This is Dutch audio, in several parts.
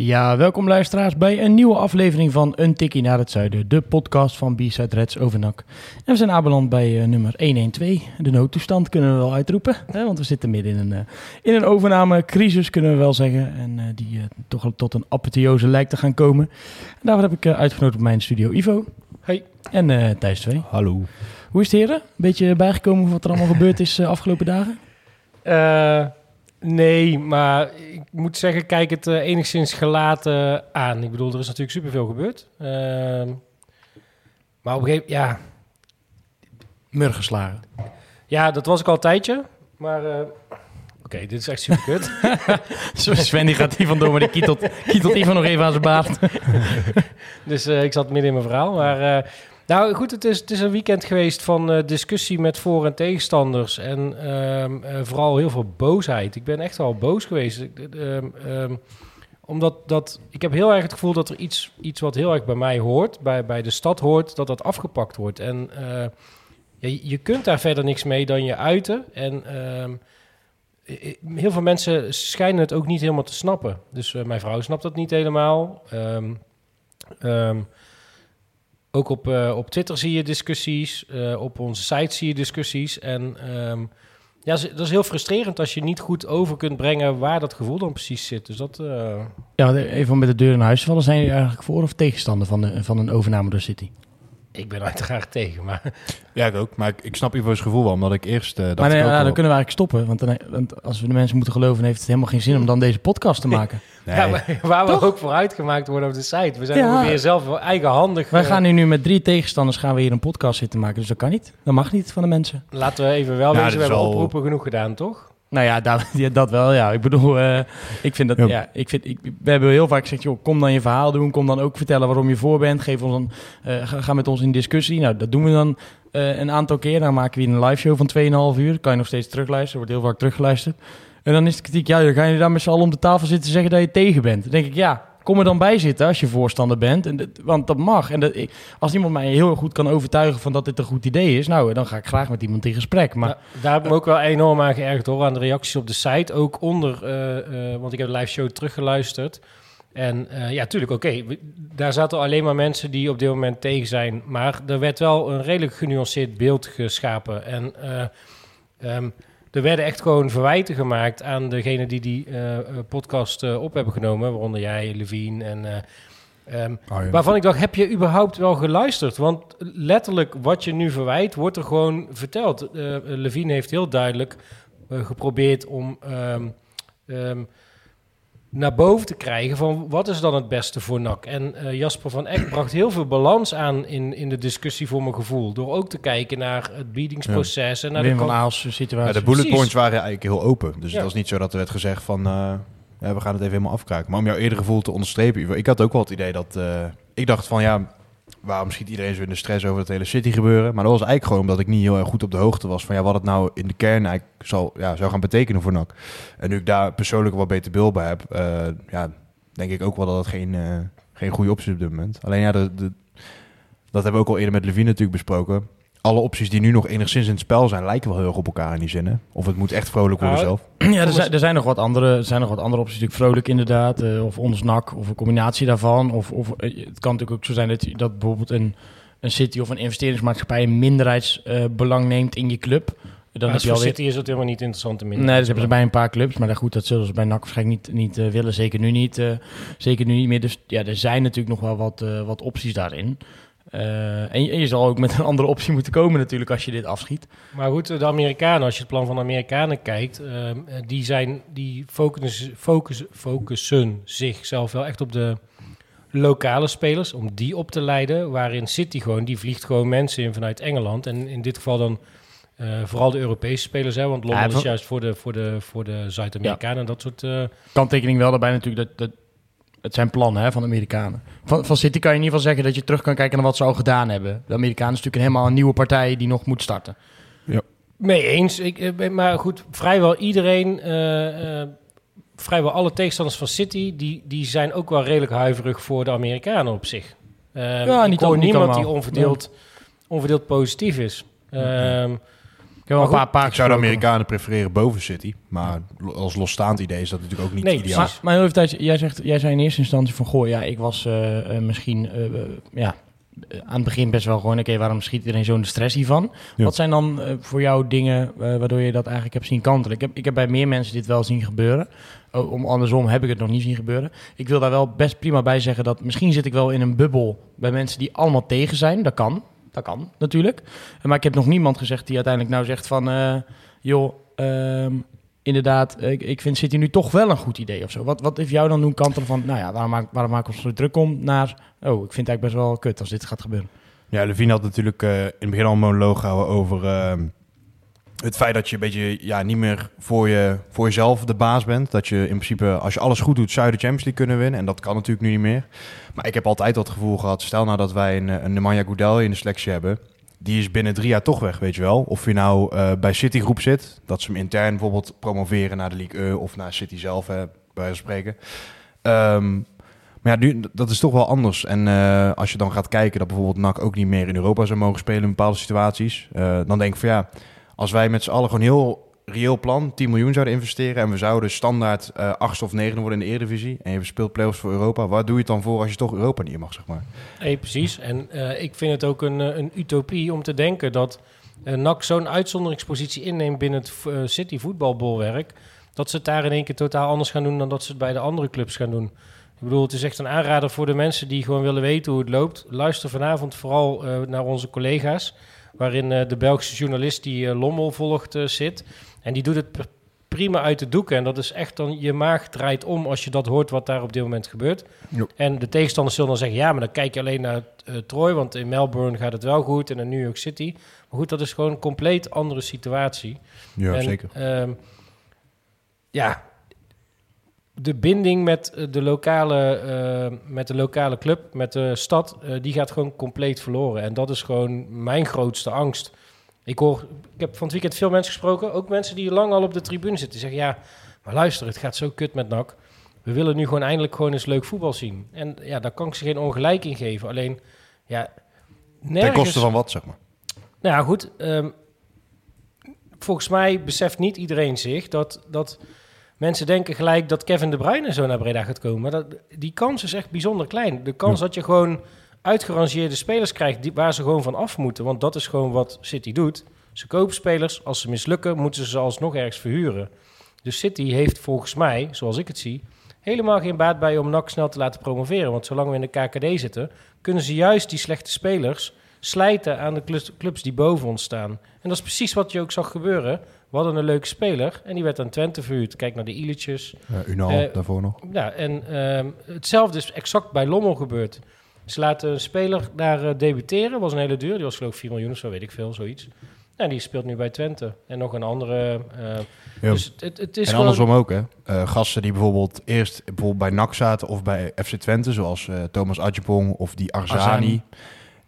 Ja, welkom luisteraars bij een nieuwe aflevering van Een Tikkie naar het Zuiden, de podcast van B-Side Reds Overnak. En we zijn aanbeland bij eh, nummer 112. De noodtoestand kunnen we wel uitroepen, hè, want we zitten midden in een, eh, in een overnamecrisis, kunnen we wel zeggen. En eh, die toch tot een apotheose lijkt te gaan komen. En daarvoor heb ik eh, uitgenodigd op mijn studio Ivo. Hey. En eh Thijs 2. Hallo. Hoe is het heren? Een beetje bijgekomen wat er allemaal gebeurd is de afgelopen dagen? Nee, maar ik moet zeggen, kijk het eh, enigszins gelaten aan. Ik bedoel, er is natuurlijk superveel gebeurd. Ehm, maar op een gegeven ja, Mur geslagen. ja, dat was ik al een tijdje. Maar eh, oké, dit is echt super kut. Sven die gaat hier vandoor, maar die kietelt, kietelt Ivo nog even aan zijn baard. dus eh, ik zat midden in mijn verhaal. Maar nou goed, het is, het is een weekend geweest van eh, discussie met voor- en tegenstanders. En ehm, eh, vooral heel veel boosheid. Ik ben echt wel boos geweest. Ik- ehm, ehm, omdat dat, ik heb heel erg het gevoel dat er iets, iets wat heel erg bij mij hoort, bij, bij de stad hoort, dat dat afgepakt wordt. En eh, je- kunt daar verder niks mee dan je uiten. En eh, heel veel mensen schijnen het ook niet helemaal te snappen. Dus eh, mijn vrouw snapt dat niet helemaal. Ook op, eh, op Twitter zie je discussies, eh, op onze site zie je discussies. En ehm, ja, dat is heel frustrerend als je niet goed over kunt brengen waar dat gevoel dan precies zit. Dus dat, eh, Ja, even om met de deur in huis te vallen. Zijn jullie eigenlijk voor of tegenstander van, de, van een overname door City? Ik ben uiteraard tegen. Maar Ja, ik ook. Maar ik, ik snap Ivo's gevoel wel, omdat ik eerst... eh dacht maar nee, nou, dan kunnen we eigenlijk stoppen. Want, dan, want als we de mensen moeten geloven, heeft het helemaal geen zin om dan deze podcast te maken. Nee. ja, maar waar we ook voor uitgemaakt worden op de site. We zijn Ja. ongeveer zelf eigenhandig. Wij eh, gaan nu, nu met drie tegenstanders gaan we hier een podcast zitten maken. Dus dat kan niet. Dat mag niet van de mensen. Laten we even wel Ja, wezen, we hebben al- oproepen genoeg gedaan, toch? Nou ja, dat, ja, dat wel. Ja, ik bedoel, eh, ik vind dat. Ja. Ja. ik vind, ik, we hebben heel vaak gezegd, joh, kom dan je verhaal doen. Kom dan ook vertellen waarom je voor bent. Geef ons dan, eh, ga, ga met ons in discussie. Nou, dat doen we dan eh, een aantal keer. Dan maken we hier een live show van 2,5 uur. Kan je nog steeds terugluisteren. Wordt heel vaak teruggeluisterd. En dan is de kritiek, ja, dan ga je daar met z'n allen om de tafel zitten zeggen dat je tegen bent. Dan denk ik, ja, kom er dan bij zitten als je voorstander bent. En want dat mag. En dat, ik- als iemand mij heel goed kan overtuigen van dat dit een goed idee is, nou, dan ga ik graag met iemand in gesprek. Maar daar heb ik me ook wel enorm aan geërgerd hoor, aan de reacties op de site. Ook onder, eh, eh, want ik heb de live show teruggeluisterd. En eh, ja, tuurlijk, oké. Daar zaten alleen maar mensen die op dit moment tegen zijn. Maar er werd wel een redelijk genuanceerd beeld geschapen. En ehm, er werden echt gewoon verwijten gemaakt aan degene die die eh, eh, podcast eh, op hebben genomen. Waaronder jij, Levine en... eh, ehm, Arjen. Waarvan ik dacht, heb je überhaupt wel geluisterd? Want letterlijk wat je nu verwijt, wordt er gewoon verteld. Levine heeft heel duidelijk geprobeerd om ehm, ehm, naar boven te krijgen van wat is dan het beste voor NAC. En eh, Jasper van Eck bracht heel veel balans aan in, in de discussie voor mijn gevoel. Door ook te kijken naar het biedingsproces en naar Wim de van Aals situatie. Ja, de bullet Precies. points waren eigenlijk heel open. Dus Ja. het was niet zo dat er werd gezegd van... eh, ja, we gaan het even helemaal afkraken. Maar om jouw eerder gevoel te onderstrepen... Ik had ook wel het idee dat... eh, ik dacht van ja... Waarom schiet iedereen zo in de stress over het hele City gebeuren? Maar dat was eigenlijk gewoon omdat ik niet heel erg goed op de hoogte was... van ja, wat het nou in de kern eigenlijk ja, zou gaan betekenen voor NAC. En nu ik daar persoonlijk wat beter beeld bij heb... eh, ja, denk ik ook wel dat het geen, eh, geen goede optie is op dit moment. Alleen ja, dat hebben we ook al eerder met Levine natuurlijk besproken. Alle opties die nu nog enigszins in het spel zijn, lijken wel heel erg op elkaar in die zinnen. Of het moet echt vrolijk worden Nou, zelf. Ja, er zijn, er zijn nog wat andere, er zijn nog wat andere opties. Natuurlijk vrolijk inderdaad, eh, of ontsnak, of een combinatie daarvan. Of, of eh, het kan natuurlijk ook zo zijn dat, dat bijvoorbeeld een, een city of een investeringsmaatschappij een minderheidsbelang neemt in je club. Dan Maar heb je voor alweer... City is het helemaal niet interessant. Nee, dat hebben ze bij een paar clubs. Maar goed, dat zullen ze bij NAC waarschijnlijk niet, niet eh, willen. Zeker nu niet, eh, zeker nu niet meer. Dus ja, er zijn natuurlijk nog wel wat, eh, wat opties daarin. Eh, en, je, en je zal ook met een andere optie moeten komen natuurlijk als je dit afschiet. Maar goed, de Amerikanen, als je het plan van de Amerikanen kijkt, ehm, eh, die, zijn, die focussen, focussen, focussen zichzelf wel echt op de lokale spelers, om die op te leiden. Waarin City gewoon, die vliegt gewoon mensen in vanuit Engeland. En in dit geval dan Eh, vooral de Europese spelers, hè, want Ja, is juist voor de, voor de, voor de Zuid-Amerikanen en dat soort... Kanttekening wel daarbij natuurlijk dat, dat het zijn plannen hè, van de Amerikanen. Van, van City kan je in ieder geval zeggen dat je terug kan kijken naar wat ze al gedaan hebben. De Amerikanen is natuurlijk een helemaal een nieuwe partij die nog moet starten. Mee eens. Ik, eh, maar goed, vrijwel iedereen, eh, eh, vrijwel alle tegenstanders van City, die, die zijn ook wel redelijk huiverig voor de Amerikanen op zich. Eh, Ja, ik niet hoor al- niet niemand die onverdeeld, onverdeeld positief is. Ehm, Ik heb wel een paar, paar Ik zou de. Amerikanen prefereren boven City. Maar als losstaand idee is dat natuurlijk ook niet Nee, ideaal. Maar, maar heel even tijd, jij, zegt, jij zei in eerste instantie van, goh, ja, ik was eh, eh, misschien, eh, ja, aan het begin best wel gewoon, oké, waarom schiet iedereen zo'n stress hiervan? Ja. Wat zijn dan voor jou dingen waardoor je dat eigenlijk hebt zien kantelen? Ik heb, ik heb bij meer mensen dit wel zien gebeuren. Om andersom heb ik het nog niet zien gebeuren. Ik wil daar wel best prima bij zeggen dat misschien zit ik wel in een bubbel bij mensen die allemaal tegen zijn. Dat kan, dat kan natuurlijk. Maar ik heb nog niemand gezegd die uiteindelijk nou zegt van, eh, joh, ehm, inderdaad, ik, ik vind City nu toch wel een goed idee of zo. Wat, wat heeft jou dan doen kantelen van, nou ja, waarom maak, waarom maken we ons zo druk om, naar, oh, ik vind het eigenlijk best wel kut als dit gaat gebeuren. Ja, Levine had natuurlijk eh, in het begin al een monoloog gehouden over ehm, het feit dat je een beetje ja, niet meer voor, je, voor jezelf de baas bent. Dat je in principe, als je alles goed doet, zou je de Champions League kunnen winnen. En dat kan natuurlijk nu niet meer. Maar ik heb altijd dat gevoel gehad, stel nou dat wij een, een Nemanja Goudel in de selectie hebben. Die is binnen drie jaar toch weg, weet je wel. Of je nou eh, bij City groep zit, dat ze hem intern bijvoorbeeld promoveren naar de League E of naar City zelf, bij wijze spreken. Ehm, maar ja, nu, dat is toch wel anders. En eh, als je dan gaat kijken dat bijvoorbeeld NAC ook niet meer in Europa zou mogen spelen in bepaalde situaties. eh, dan denk ik van ja, als wij met z'n allen gewoon heel reëel plan 10 miljoen zouden investeren. En we zouden standaard eh achtste of negende worden in de Eredivisie. En je speelt play-offs voor Europa. Waar doe je het dan voor als je toch Europa niet mag, zeg maar? Nee, precies. En eh, ik vind het ook een, eh, een utopie om te denken dat NAC zo'n uitzonderingspositie inneemt binnen het City voetbalbolwerk. Dat ze het daar in één keer totaal anders gaan doen dan dat ze het bij de andere clubs gaan doen. Ik bedoel, het is echt een aanrader voor de mensen die gewoon willen weten hoe het loopt. Luister vanavond vooral naar onze collega's. Waarin eh, de Belgische journalist die eh, Lommel volgt eh, zit. En die doet het pr- prima uit de doeken. En dat is echt dan, je maag draait om als je dat hoort wat daar op dit moment gebeurt. Ja. En de tegenstanders zullen dan zeggen, ja, maar dan kijk je alleen naar eh, Troy, want in Melbourne gaat het wel goed en in New York City. Maar goed, dat is gewoon een compleet andere situatie. Ja, En, zeker. ehm, ja, de binding met eh, de, lokale, eh, met de lokale club, met de stad, eh, die gaat gewoon compleet verloren. En dat is gewoon mijn grootste angst. Ik hoor, ik heb van het weekend veel mensen gesproken, ook mensen die lang al op de tribune zitten, die zeggen ja, maar luister, het gaat zo kut met NAC. We willen nu gewoon eindelijk gewoon eens leuk voetbal zien. En ja, daar kan ik ze geen ongelijk in geven. Alleen, ja, nergens... Ten koste van wat, zeg maar. Nou ja, goed. ehm, volgens mij beseft niet iedereen zich dat, dat mensen denken gelijk dat Kevin De Bruyne zo naar Breda gaat komen. Maar dat, die kans is echt bijzonder klein. De kans dat je gewoon uitgerangeerde spelers krijgt die, waar ze gewoon van af moeten. Want dat is gewoon wat City doet. Ze kopen spelers. Als ze mislukken, moeten ze ze alsnog ergens verhuren. Dus City heeft volgens mij, zoals ik het zie, helemaal geen baat bij om NAC snel te laten promoveren. Want zolang we in de KKD zitten, kunnen ze juist die slechte spelers slijten aan de clubs, clubs die boven ons staan. En dat is precies wat je ook zag gebeuren. We hadden een leuke speler en die werd aan Twente verhuurd. Kijk naar de Ilitjes. Ja, Unal, Eh, daarvoor nog. Ja, en ehm, hetzelfde is exact bij Lommel gebeurd. Ze laten een speler daar eh, debuteren. was een hele duur. Die was geloof ik 4 miljoen of zo, weet ik veel, zoiets. En die speelt nu bij Twente. En nog een andere. eh. Dus het, het is en gewoon... andersom ook, hè. Gasten die bijvoorbeeld eerst bijvoorbeeld bij NAC zaten of bij FC Twente, zoals Thomas Adjepong of die Arzani, Arzani.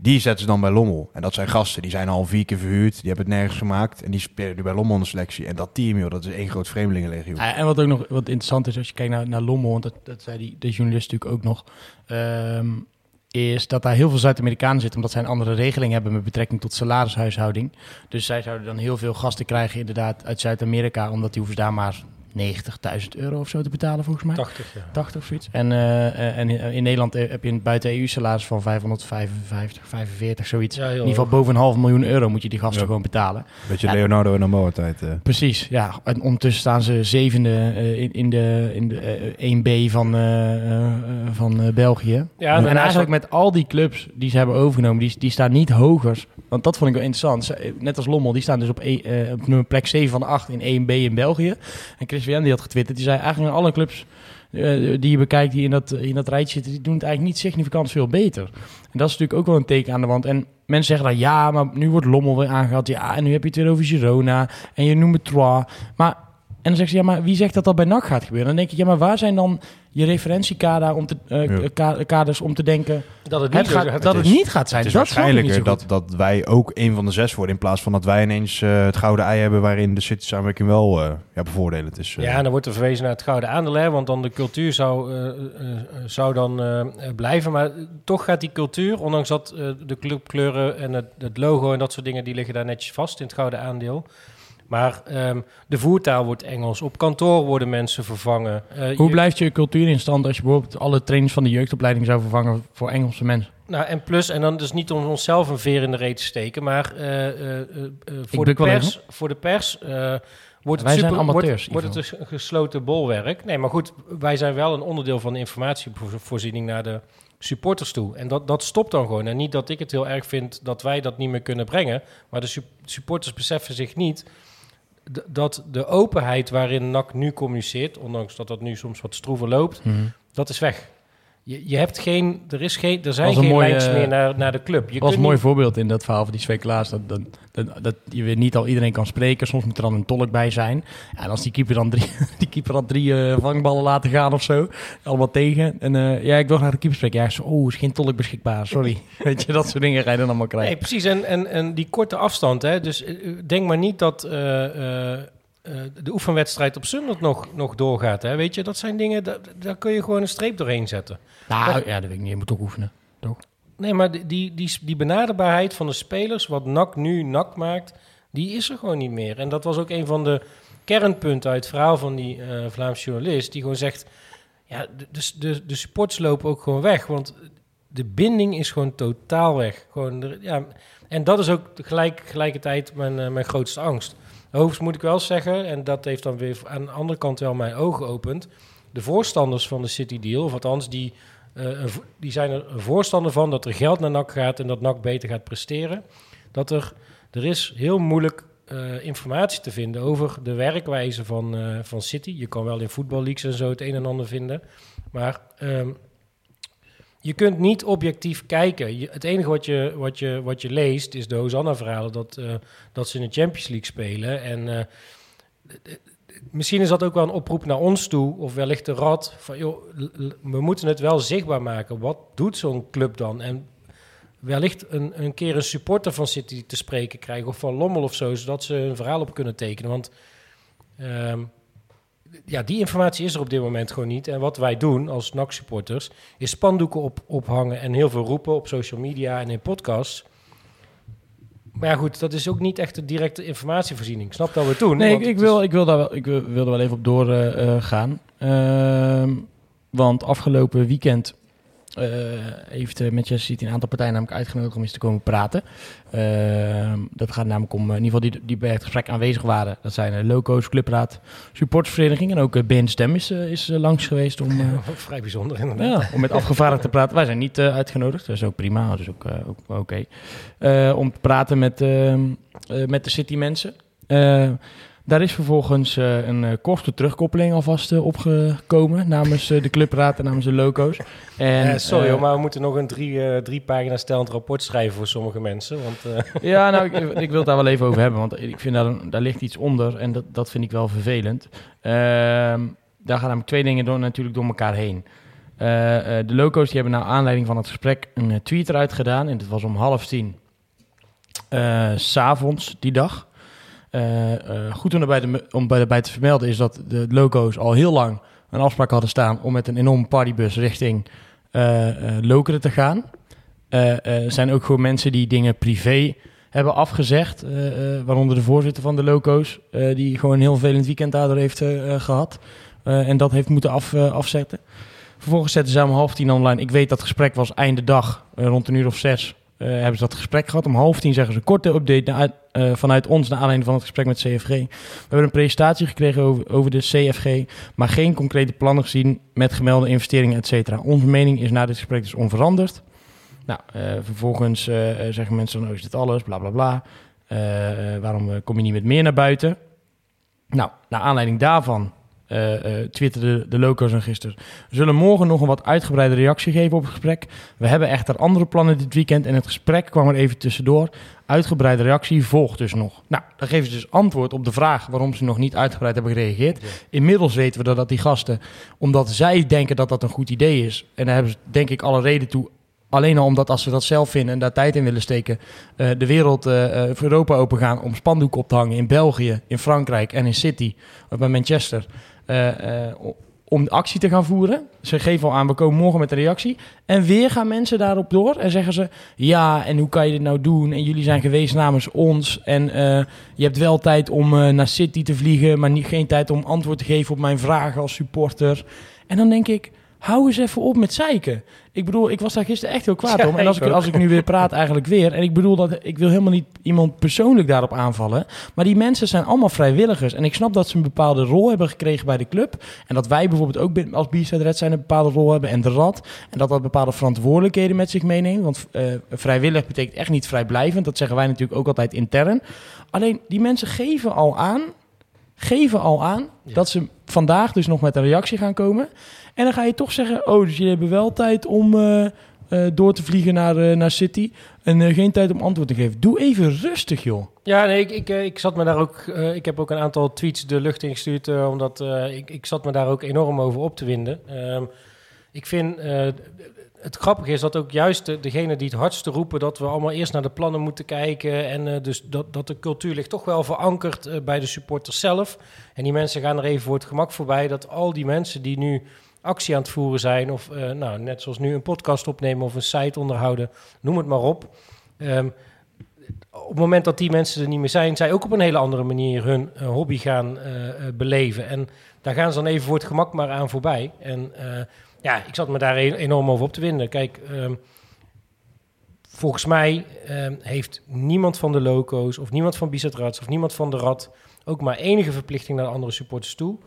Die zetten ze dan bij Lommel. En dat zijn gasten, die zijn al vier keer verhuurd, die hebben het nergens gemaakt en die spelen nu bij Lommel in selectie. En dat team, joh, dat is één groot vreemdelingenlegio. En wat ook nog wat interessant is als je kijkt naar, naar Lommel, want dat, dat zei die, de journalist natuurlijk ook nog, ehm, is dat daar heel veel Zuid-Amerikanen zitten, omdat zij een andere regeling hebben met betrekking tot salarishuishouding. Dus zij zouden dan heel veel gasten krijgen inderdaad uit Zuid-Amerika, omdat die hoeven daar maar 90.000 euro of zo te betalen volgens mij. 80, ja. 80 of zoiets. En, eh, eh, en in- Nederland eh, heb je een buiten EU-salaris van 555, 45, zoiets. Ja, in ieder geval boven een half miljoen euro moet je die gasten Ja. gewoon betalen. Beetje Ja. Leonardo en Amoa tijd. Precies, ja. En ondertussen staan ze zevende in, in de, in de eh, 1B van, van eh, België. Ja, en eigenlijk met al die clubs die ze hebben overgenomen, die, die staan niet hoger. Want dat vond ik wel interessant. Net als Lommel, die staan dus op, e- eh, op nummer plek 7 van de 8 in 1B in België. En Vian die had getwitterd, die zei eigenlijk alle clubs eh, die je bekijkt die in dat, in dat rijtje zitten, die doen het eigenlijk niet significant veel beter. En dat is natuurlijk ook wel een teken aan de wand. En mensen zeggen dan ja, maar nu wordt Lommel weer aangehaald. Ja, en nu heb je het weer over Girona en je noemt het. Maar en dan zegt ze, ja, maar wie zegt dat dat bij NAC gaat gebeuren? Dan denk ik, ja, maar waar zijn dan je referentiekader om te, eh, Ja. kaders om te denken Dat het het niet gaat, gaat. dat het is- niet gaat zijn? Het is dat waarschijnlijker dat, dat wij ook een van de zes worden... in plaats van dat wij ineens eh, het gouden ei hebben... waarin de City-samenwerking wel eh, ja, bevoordelend is. eh. Ja, en dan wordt er verwezen naar het gouden aandeel, hè, want dan de cultuur zou, eh, eh, eh, zou dan eh, eh, blijven. Maar toch gaat die cultuur, ondanks dat eh, de clubkleuren en het, het logo en dat soort dingen, die liggen daar netjes vast in het gouden aandeel. Maar ehm, de voertaal wordt Engels. Op kantoor worden mensen vervangen. Eh, Hoe je- blijft je cultuur in stand als je bijvoorbeeld alle trainers van de jeugdopleiding zou vervangen voor Engelse mensen? Nou, en plus, en dan dus niet om onszelf een veer in de reet te steken, maar eh, eh, voor, de pers, voor de pers wordt het zijn super, amateurs, wordt, wordt het een gesloten bolwerk. Nee, maar goed, wij zijn wel een onderdeel van de informatievoorziening naar de supporters toe. En dat, dat stopt dan gewoon. En niet dat ik het heel erg vind dat wij dat niet meer kunnen brengen, maar de su- supporters beseffen zich niet dat de openheid waarin NAC nu communiceert, ondanks dat dat nu soms wat stroever loopt, dat is weg. Je, je hebt geen, er, is geen, er zijn een geen mooie- lijntjes meer naar, naar de club. Je was een kunt mooi niet- voorbeeld in dat verhaal van die Klaas. Dat, dat, dat, dat je weer niet al iedereen kan spreken. Soms moet er dan een tolk bij zijn. En als die keeper dan drie, die keeper dan drie eh, vangballen laten gaan of zo. Allemaal tegen. En eh, ja, ik wil naar de keeper spreken. Ja, zo, oh, is geen tolk beschikbaar. Sorry. Weet je, dat soort dingen ga je dan allemaal Nee, krijgen. precies. En, en, en die korte afstand. Hè, dus eh, denk maar niet dat de oefenwedstrijd op zondag nog, nog doorgaat. Hè. Weet je, dat zijn dingen, daar, daar kun je gewoon een streep doorheen zetten. Nou, ja, dat weet ik niet. Je moet toch oefenen. Toch? Nee, maar die, die, die, die benaderbaarheid van de spelers, wat NAC nu NAC maakt, die is er gewoon niet meer. En dat was ook een van de kernpunten uit het verhaal van die eh Vlaamse journalist, die gewoon zegt, ja, de, de, de, supports lopen ook gewoon weg, want de binding is gewoon totaal weg. Gewoon, ja, en dat is ook tegelijk, tegelijkertijd mijn, eh, mijn grootste angst. Overigens moet ik wel zeggen, en dat heeft dan weer aan de andere kant wel mijn ogen geopend, de voorstanders van de City Deal, of althans die vo- die zijn er voorstander van dat er geld naar NAC gaat en dat NAC beter gaat presteren. Dat er, er is heel moeilijk eh, informatie te vinden over de werkwijze van, eh, van City. Je kan wel in voetballeaks en zo het een en ander vinden. Maar ehm, je kunt niet objectief kijken. Het enige wat je, wat, je, wat je leest is de Hosanna-verhalen dat, eh, dat ze in de Champions League spelen. En eh, misschien is dat ook wel een oproep naar ons toe, of wellicht de rad, van joh, we moeten het wel zichtbaar maken. Wat doet zo'n club dan? En wellicht een, een keer een supporter van City te spreken krijgen, of van Lommel of zo, zodat ze een verhaal op kunnen tekenen. Want ehm, ja, die informatie is er op dit moment gewoon niet. En wat wij doen als NAC-supporters, is spandoeken op, ophangen en heel veel roepen op social media en in podcasts. Maar ja, goed, dat is ook niet echt de directe informatievoorziening. Ik snap dat we het doen. Nee, ik, is- wil, ik, wil daar wel, ik wil, wil er wel even op doorgaan. gaan. Ehm, want afgelopen weekend heeft eh, Manchester City een aantal partijen namelijk uitgenodigd om eens te komen praten. Ehm, dat gaat namelijk om, eh, in ieder geval die, die bij het gesprek aanwezig waren. Dat zijn eh, Loco's, Clubraad, Supportersvereniging en ook eh Ben Stem is, eh, is eh, langs geweest om... eh, Vrij bijzonder inderdaad. ja, om met afgevaardigden te praten. Wij zijn niet eh, uitgenodigd, dat is ook prima, is ook, eh, ook oké. Eh, om te praten met, ehm, eh, met de City mensen. Eh, daar is vervolgens eh, een uh, korte terugkoppeling alvast eh, opgekomen namens eh, de clubraad en namens de loco's. En, Eh, sorry eh, hoor, maar we moeten nog een drie, eh, drie pagina stelend rapport schrijven voor sommige mensen. Want eh, Ja, nou, ik, ik wil het daar wel even over hebben, want ik vind daar, daar ligt iets onder en dat, dat vind ik wel vervelend. Ehm, daar gaan namelijk twee dingen door, natuurlijk door elkaar heen. Eh, eh, de loco's die hebben naar aanleiding van het gesprek een eh, tweet eruit gedaan en dat was om half tien eh, s s'avonds die dag. Eh, eh, goed om erbij, te, om te vermelden is dat de loco's al heel lang een afspraak hadden staan om met een enorme partybus richting eh Lokeren te gaan. Er zijn ook gewoon mensen die dingen privé hebben afgezegd. waaronder de voorzitter van de Loco's, die gewoon een heel vervelend weekend daardoor heeft eh, eh, gehad. Eh, en dat heeft moeten af, afzetten. Vervolgens zetten ze om half tien online. Ik weet dat het gesprek was einde dag, rond een uur of zes. Eh, hebben ze dat gesprek gehad. Om half tien zeggen ze een korte update eh, vanuit ons naar aanleiding van het gesprek met CFG. We hebben een presentatie gekregen over, de CFG, maar geen concrete plannen gezien met gemelde investeringen, et cetera. Onze mening is na dit gesprek dus onveranderd. Nou, eh, vervolgens zeggen mensen dan, oh, is dit alles, bla bla bla. Waarom kom je niet met meer naar buiten? Nou, naar aanleiding daarvan eh, twitterden de loco's en gisteren. We zullen morgen nog een wat uitgebreide reactie geven op het gesprek. We hebben echter andere plannen dit weekend en het gesprek kwam er even tussendoor. Uitgebreide reactie volgt dus nog. Nou, dan geven ze dus antwoord op de vraag waarom ze nog niet uitgebreid hebben gereageerd. Inmiddels weten we dat, dat die gasten, omdat zij denken dat dat een goed idee is, en daar hebben ze denk ik alle reden toe, Alleen al omdat als ze dat zelf vinden en daar tijd in willen steken, eh, de wereld eh, voor Europa open gaan om spandoek op te hangen in België, in Frankrijk en in City, of bij Manchester, om de actie te gaan voeren. Ze geven al aan, we komen morgen met een reactie. En weer gaan mensen daarop door en zeggen ze, ja, en hoe kan je dit nou doen? En jullie zijn geweest namens ons en eh, je hebt wel tijd om eh, naar City te vliegen, maar niet, geen tijd om antwoord te geven op mijn vragen als supporter. En dan denk ik, hou eens even op met zeiken. Ik bedoel, ik was daar gisteren echt heel kwaad Ja, om. En als ik ook. als ik nu weer praat, eigenlijk weer. En ik bedoel dat ik wil helemaal niet iemand persoonlijk daarop aanvallen. Maar die mensen zijn allemaal vrijwilligers. En ik snap dat ze een bepaalde rol hebben gekregen bij de club. En dat wij bijvoorbeeld ook als Red zijn een bepaalde rol hebben. En de Rad. En dat dat bepaalde verantwoordelijkheden met zich meeneemt. Want eh, vrijwillig betekent echt niet vrijblijvend. Dat zeggen wij natuurlijk ook altijd intern. Alleen die mensen geven al aan. Geven al aan Ja. dat ze vandaag dus nog met een reactie gaan komen. En dan ga je toch zeggen: Oh, dus jullie hebben wel tijd om eh, eh, door te vliegen naar, eh, naar City. En geen tijd om antwoord te geven. Doe even rustig, joh. Ja, nee, ik, ik, ik zat me daar ook. ik heb ook een aantal tweets de lucht in gestuurd. eh, omdat ik, ik zat me daar ook enorm over op te winden. Ehm, ik vind. Het grappige is dat ook juist de, degene die het hardste roepen dat we allemaal eerst naar de plannen moeten kijken. En eh, dus dat, dat de cultuur ligt toch wel verankerd eh, bij de supporters zelf. En die mensen gaan er even voor het gemak voorbij. Dat al die mensen die nu actie aan het voeren zijn. Of eh, nou, net zoals nu een podcast opnemen of een site onderhouden. Noem het maar op. Ehm, op het moment dat die mensen er niet meer zijn, zij ook op een hele andere manier hun hobby gaan beleven. En daar gaan ze dan even voor het gemak maar aan voorbij. En ja, ik zat me daar e- enorm over op te winden. Kijk, ehm, volgens mij ehm, heeft niemand van de loco's of niemand van Bizet Rats of niemand van de Rad ook maar enige verplichting naar de andere supporters toe.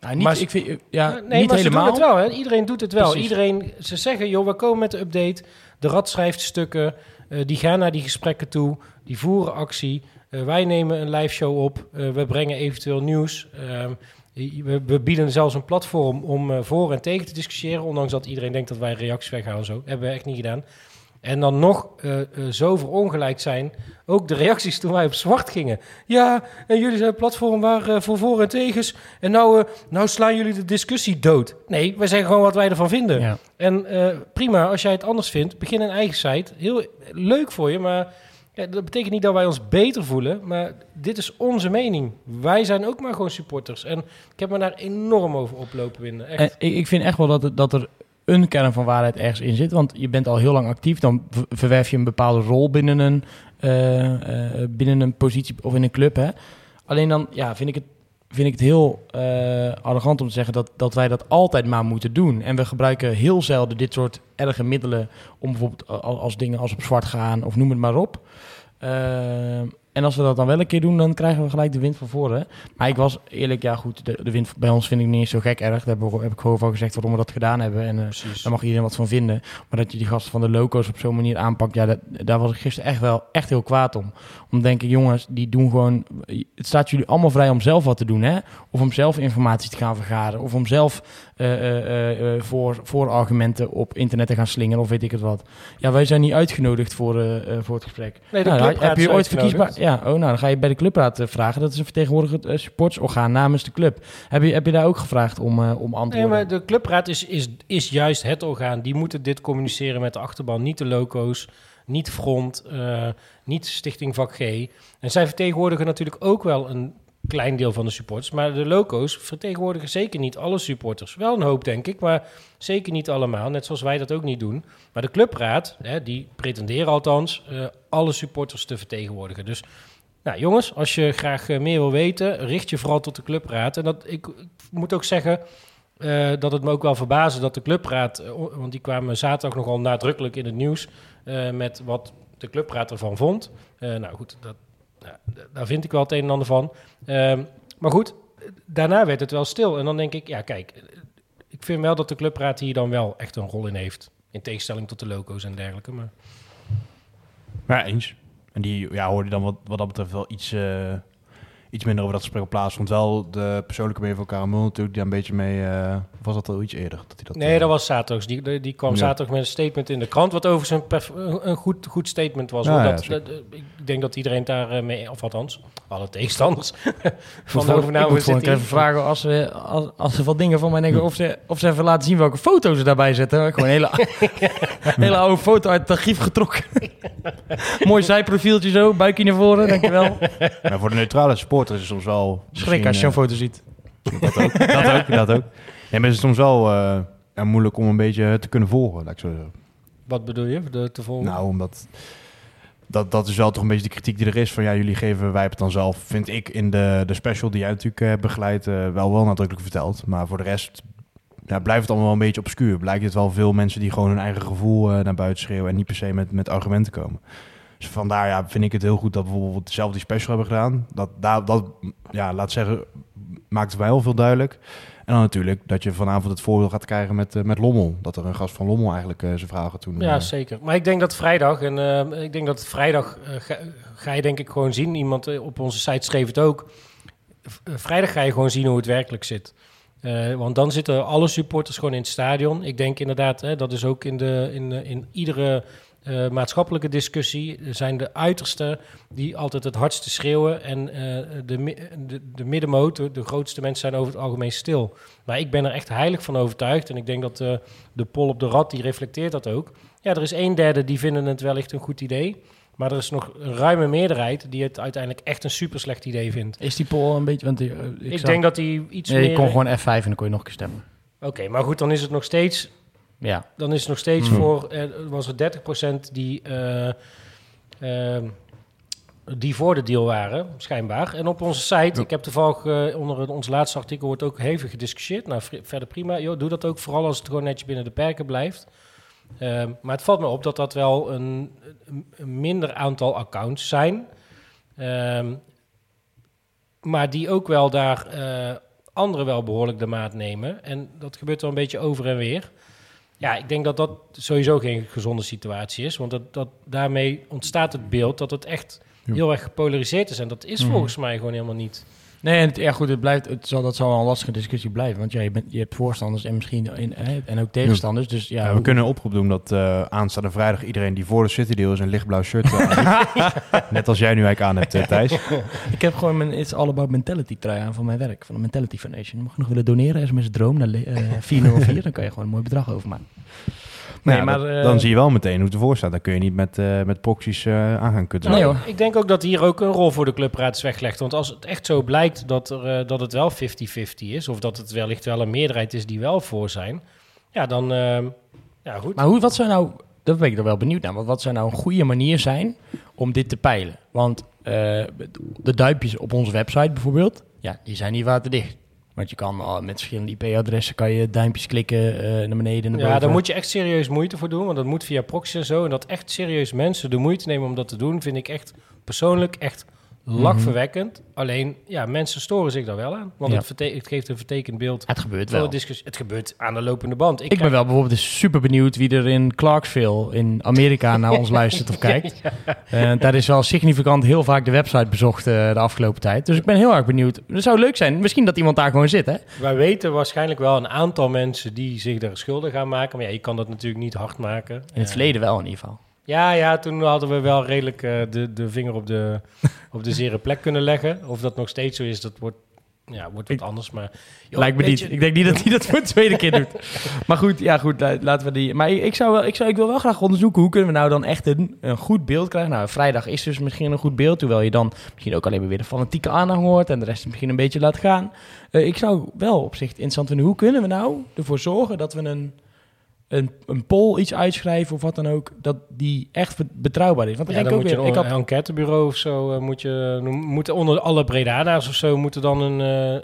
Nou, niet, Maar- ik vind, ja, nee, niet maar helemaal. ze doen het wel. Hè? Iedereen doet het wel. Precies. Iedereen, ze zeggen, joh, we komen met de update. De Rad schrijft stukken. eh, die gaan naar die gesprekken toe. Die voeren actie. Eh, wij nemen een live show op. Eh, we brengen eventueel nieuws. We, we bieden zelfs een platform om eh, voor en tegen te discussiëren. Ondanks dat iedereen denkt dat wij reacties weghalen. Zo. Hebben we echt niet gedaan. En dan nog eh, eh, zo verongelijkt zijn. Ook de reacties toen wij op zwart gingen. Ja, en jullie zijn een platform waar voor voor en tegens. En nou, nou slaan jullie de discussie dood. Nee, wij zeggen gewoon wat wij ervan vinden. Ja. En prima, als jij het anders vindt, begin een eigen site. Heel leuk voor je, maar ja, dat betekent niet dat wij ons beter voelen. Maar dit is onze mening. Wij zijn ook maar gewoon supporters. En ik heb me daar enorm over oplopen winnen. Echt. Ik, vind echt wel dat, dat er een kern van waarheid ergens in zit. Want je bent al heel lang actief. Dan verwerf je een bepaalde rol binnen een, eh, eh, binnen een positie of in een club. Hè? Alleen dan ja, vind ik het, vind ik het heel eh, arrogant om te zeggen dat, dat wij dat altijd maar moeten doen. En we gebruiken heel zelden dit soort erge middelen om bijvoorbeeld al- als dingen als op zwart gaan of noem het maar op. Eh, en als we dat dan wel een keer doen, dan krijgen we gelijk de wind van voren. Maar ik was eerlijk, ja goed, de, de wind bij ons vind ik niet eens zo gek erg. Daar heb, ik- heb ik gewoon van gezegd waarom we dat gedaan hebben. En Precies. daar mag iedereen wat van vinden. Maar dat je die gasten van de loco's op zo'n manier aanpakt, ja, dat, daar was ik gisteren echt wel echt heel kwaad om. Om te denken, jongens, die doen gewoon... Het staat jullie allemaal vrij om zelf wat te doen, hè? Of om zelf informatie te gaan vergaren. Of om zelf eh, voor, voor argumenten op internet te gaan slingeren, of weet ik het wat. Ja, wij zijn niet uitgenodigd voor, voor het gesprek. Nee, de Nou, heb je ooit verkiesbaar? Ja, oh, nou, dan ga je bij de clubraad eh, vragen. Dat is een vertegenwoordigend eh, supportsorgaan namens de club. Heb je, heb je daar ook gevraagd om, eh, om Nee, antwoorden? maar de clubraad is, is, is juist het orgaan. Die moeten dit communiceren met de achterban. Niet de loco's, niet Front, niet Stichting Vak G. En zij vertegenwoordigen natuurlijk ook wel een klein deel van de supporters. Maar de loco's vertegenwoordigen zeker niet alle supporters. Wel een hoop, denk ik, maar zeker niet allemaal. Net zoals wij dat ook niet doen. Maar de clubraad, hè, die pretenderen althans eh, alle supporters te vertegenwoordigen. Dus nou, jongens, als je graag eh, meer wil weten, richt je vooral tot de clubraad. En dat, ik, moet ook zeggen eh, dat het me ook wel verbaasde dat de clubraad, want die kwamen zaterdag nogal nadrukkelijk in het nieuws met wat de clubraad ervan vond. Nou goed, dat, daar vind ik wel het een en ander van. Ehm, maar goed, daarna werd het wel stil. En dan denk ik, ja kijk, ik vind wel dat de clubraad hier dan wel echt een rol in heeft. In tegenstelling tot de loco's en dergelijke. Maar Maar eens. En die ja, hoorde dan wat, wat dat betreft wel iets, eh, iets minder over dat gesprek op plaats vond. Wel de persoonlijke mening van Karamel natuurlijk, die daar een beetje mee... eh, was dat al iets eerder? Dat hij dat, Nee, eh, dat was zaterdags. Die, die, kwam Ja. zaterdag met een statement in de krant, wat overigens een, perf- een goed, goed statement was. Ja, hoor. ja, dat, zeker. dat- ik denk dat iedereen daar eh, mee, of althans, alle tegenstanders van de Van ik moet gewoon even vragen als ze, als, als ze wat dingen van mij denken, of ze, of ze even laten zien welke foto's ze daarbij zetten. Gewoon een hele, hele oude foto uit het archief getrokken. Mooi zijprofieltje zo, buikje naar voren, dankjewel. Maar voor de neutrale supporter is het soms wel... Schrik als je zo'n foto ziet. eh, dat ook, dat ook, dat ook. Ja, maar het is soms wel eh, ja, moeilijk om een beetje te kunnen volgen, laat ik zo zeggen. Wat bedoel je, de, te volgen? Nou, omdat... Dat, dat is wel toch een beetje de kritiek die er is. Van ja, jullie geven, wij het dan zelf, vind ik, in de, de special die jij natuurlijk eh, begeleidt, eh, wel wel nadrukkelijk verteld. Maar voor de rest ja, blijft het allemaal wel een beetje obscuur. Blijkt het wel veel mensen die gewoon hun eigen gevoel naar buiten schreeuwen en niet per se met, met argumenten komen. Dus vandaar ja, vind ik het heel goed dat we bijvoorbeeld zelf die special hebben gedaan. Dat, daar, dat ja, laat zeggen, maakt het wel veel duidelijk. En dan natuurlijk dat je vanavond het voordeel gaat krijgen met, eh, met Lommel. Dat er een gast van Lommel eigenlijk eh, zijn vragen toen... Ja, zeker. Maar ik denk dat vrijdag, en eh, ik denk dat vrijdag ga, je denk ik gewoon zien, iemand op onze site schreef het ook, vrijdag ga je gewoon zien hoe het werkelijk zit. Want dan zitten alle supporters gewoon in het stadion. Ik denk inderdaad, hè, dat is ook in, de, in, in iedere eh, maatschappelijke discussie, zijn de uitersten die altijd het hardste schreeuwen. En eh, de, de, de middenmoot, de, de grootste mensen zijn over het algemeen stil. Maar ik ben er echt heilig van overtuigd. En ik denk dat eh, de pol op de rat, die reflecteert dat ook. Ja, er is een derde die vinden het wellicht een goed idee. Maar er is nog een ruime meerderheid die het uiteindelijk echt een super slecht idee vindt. Is die poll een beetje... Want, die, ik Ik, denk dat die iets Nee, meer... je kon gewoon F5 en dan kon je nog een keer stemmen. Oké, maar goed, dan is het nog steeds Ja. dan is het nog steeds Mhm. voor, eh, was er 30% die, eh, ehm, die voor de deal waren, schijnbaar. En op onze site, ik heb toevallig eh, onder ons laatste artikel wordt ook hevig gediscussieerd. Nou, verder prima. Jo, doe dat ook vooral als het gewoon netjes binnen de perken blijft. Ehm, maar het valt me op dat dat wel een, minder aantal accounts zijn. Ehm, maar die ook wel daar eh, anderen wel behoorlijk de maat nemen. En dat gebeurt wel een beetje over en weer. Ja, ik denk dat dat sowieso geen gezonde situatie is. Want dat, dat, daarmee ontstaat het beeld dat het echt heel erg gepolariseerd is. En dat is Mhm. volgens mij gewoon helemaal niet. Nee, en het, ja goed, het blijft, het zal, dat zal wel een lastige discussie blijven. Want ja, je, bent, je hebt voorstanders en misschien in, hè, en ook tegenstanders. Dus ja, Ja, we hoe- kunnen een oproep doen dat eh, aanstaande vrijdag iedereen die voor de City Deal is een lichtblauw shirt heeft. Net als jij nu eigenlijk aan hebt, eh, Thijs. Ik heb gewoon mijn It's All About Mentality trui aan van mijn werk, van de Mentality Foundation. Mag je nog willen doneren, SMS Droom naar le- eh, 404, dan kan je gewoon een mooi bedrag overmaken. Nee, Ja, maar... dat- eh, dan zie je wel meteen hoe het ervoor staat. Dan kun je niet met, eh, met proxies eh, aan gaan kutten. Nee, hoor. Ik denk ook dat hier ook een rol voor de clubraad is weggelegd. Want als het echt zo blijkt dat, er, dat het wel 50-50 is... of dat het wellicht wel een meerderheid is die wel voor zijn... ja, dan... ja, goed. Maar hoe, wat zou nou, dat ben ik er wel benieuwd naar, want wat zou nou een goede manier zijn om dit te peilen? Want eh, de duimpjes op onze website bijvoorbeeld, ja, die zijn niet waterdicht. Want je kan al met verschillende IP-adressen kan je duimpjes klikken eh, naar beneden en naar Ja, boven. daar moet je echt serieus moeite voor doen, want dat moet via proxy en zo. En dat echt serieus mensen de moeite nemen om dat te doen, vind ik echt persoonlijk echt lachverwekkend. Alleen, ja, mensen storen zich daar wel aan. Want Ja. het, geeft een vertekend beeld Het gebeurt wel. Het gebeurt aan de lopende band. Ik ben wel bijvoorbeeld dus super benieuwd wie er in Clarksville in Amerika naar ons luistert of kijkt. Eh, daar is wel significant heel vaak de website bezocht eh, de afgelopen tijd. Dus ik ben heel erg benieuwd. Het zou leuk zijn. Misschien dat iemand daar gewoon zit, hè? Wij weten waarschijnlijk wel een aantal mensen die zich daar schuldig gaan maken. Maar ja, je kan dat natuurlijk niet hard maken. In het Eh, verleden wel in ieder geval. Ja, ja, toen hadden we wel redelijk eh, de, de vinger op de, op de zere plek kunnen leggen. Of dat nog steeds zo is, dat wordt, ja, wordt wat anders. Maar, joh, Lijkt me niet. je- Ik denk niet dat hij dat voor de tweede keer doet. Maar goed, ja, goed, la- laten we die. Maar ik, ik zou wel, ik, zou, ik wil wel graag onderzoeken hoe kunnen we nou dan echt een, een goed beeld krijgen. Nou, vrijdag is dus misschien een goed beeld, hoewel je dan misschien ook alleen maar weer de fanatieke aanhang hoort en de rest misschien een beetje laat gaan. Eh, ik zou wel op zich interessant vinden, hoe kunnen we nou ervoor zorgen dat we een, een, een poll iets uitschrijven of wat dan ook, dat die echt bet- betrouwbaar is. Want dan Ja, moet ook je weer, een ik had, enquêtebureau of zo, eh, moet je, moeten onder alle Bredana's of zo, moeten dan een, eh, eh,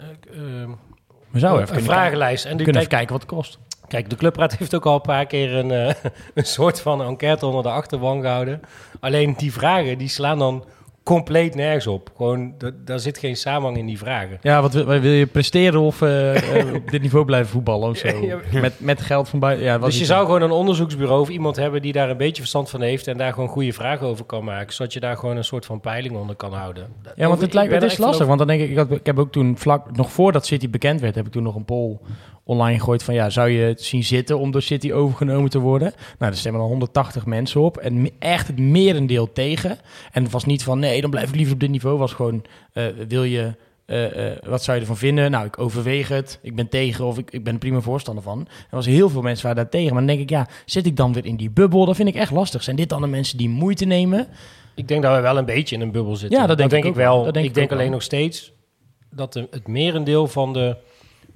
we zouden een even vragenlijst. En kunnen kijk, even kijken wat het kost. kijk, de clubraad heeft ook al een paar keer een, eh, een soort van enquête onder de achterban gehouden. Alleen die vragen, die slaan dan compleet nergens op. Gewoon, da- daar zit geen samenhang in die vragen. Ja, wat wil, wil je presteren of eh, eh, op dit niveau blijven voetballen of zo? Ja, Met, met geld van buiten. Ja, Dus je zou gewoon een onderzoeksbureau of iemand hebben die daar een beetje verstand van heeft en daar gewoon goede vragen over kan maken, zodat je daar gewoon een soort van peiling onder kan houden. Ja, want het, lijkt, het is lastig. Want dan denk ik, ik, had, ik heb ook toen vlak, nog voordat City bekend werd, heb ik toen nog een poll online gegooid van ja, zou je het zien zitten om door City overgenomen te worden? Nou, daar stemmen dan 180 mensen op en echt het merendeel tegen. En het was niet van nee, dan blijf ik liever op dit niveau. Was gewoon, eh, wil je, eh, eh, wat zou je ervan vinden? Nou, ik overweeg het, ik ben tegen of ik, ik ben er prima voorstander van. Er was heel veel mensen waren daar tegen. Maar dan denk ik, ja, zit ik dan weer in die bubbel? Dat vind ik echt lastig. Zijn dit dan de mensen die moeite nemen? Ik denk dat we wel een beetje in een bubbel zitten. Ja, dat denk ik wel. wel. Dat denk ik ik denk alleen nog steeds dat de, het merendeel van de,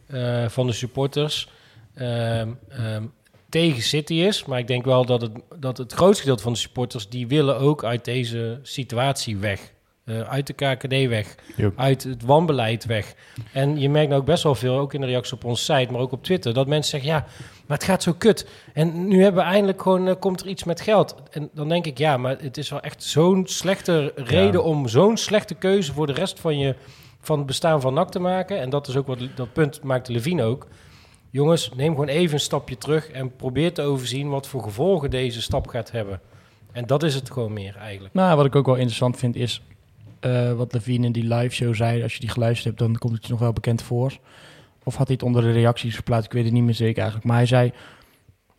eh, van de supporters ehm, ehm, tegen City is. Maar ik denk wel dat het, dat het grootste gedeelte van de supporters... die willen ook uit deze situatie weg. Eh, uit de KKD weg. Yep. Uit het wanbeleid weg. En je merkt nou ook best wel veel, ook in de reacties op onze site... maar ook op Twitter, dat mensen zeggen... ja, maar het gaat zo kut. En nu hebben we eindelijk gewoon... eh, komt er iets met geld. En dan denk ik, ja, maar het is wel echt zo'n slechte reden... om zo'n slechte keuze voor de rest van je... van het bestaan van NAC te maken. En dat is ook wat dat punt maakte Levine ook. Jongens, neem gewoon even een stapje terug... en probeer te overzien wat voor gevolgen deze stap gaat hebben. En dat is het gewoon meer eigenlijk. Nou, wat ik ook wel interessant vind is eh, wat Levine in die live show zei. Als je die geluisterd hebt, dan komt het je nog wel bekend voor. Of had hij het onder de reacties geplaatst? Ik weet het niet meer zeker eigenlijk. Maar hij zei,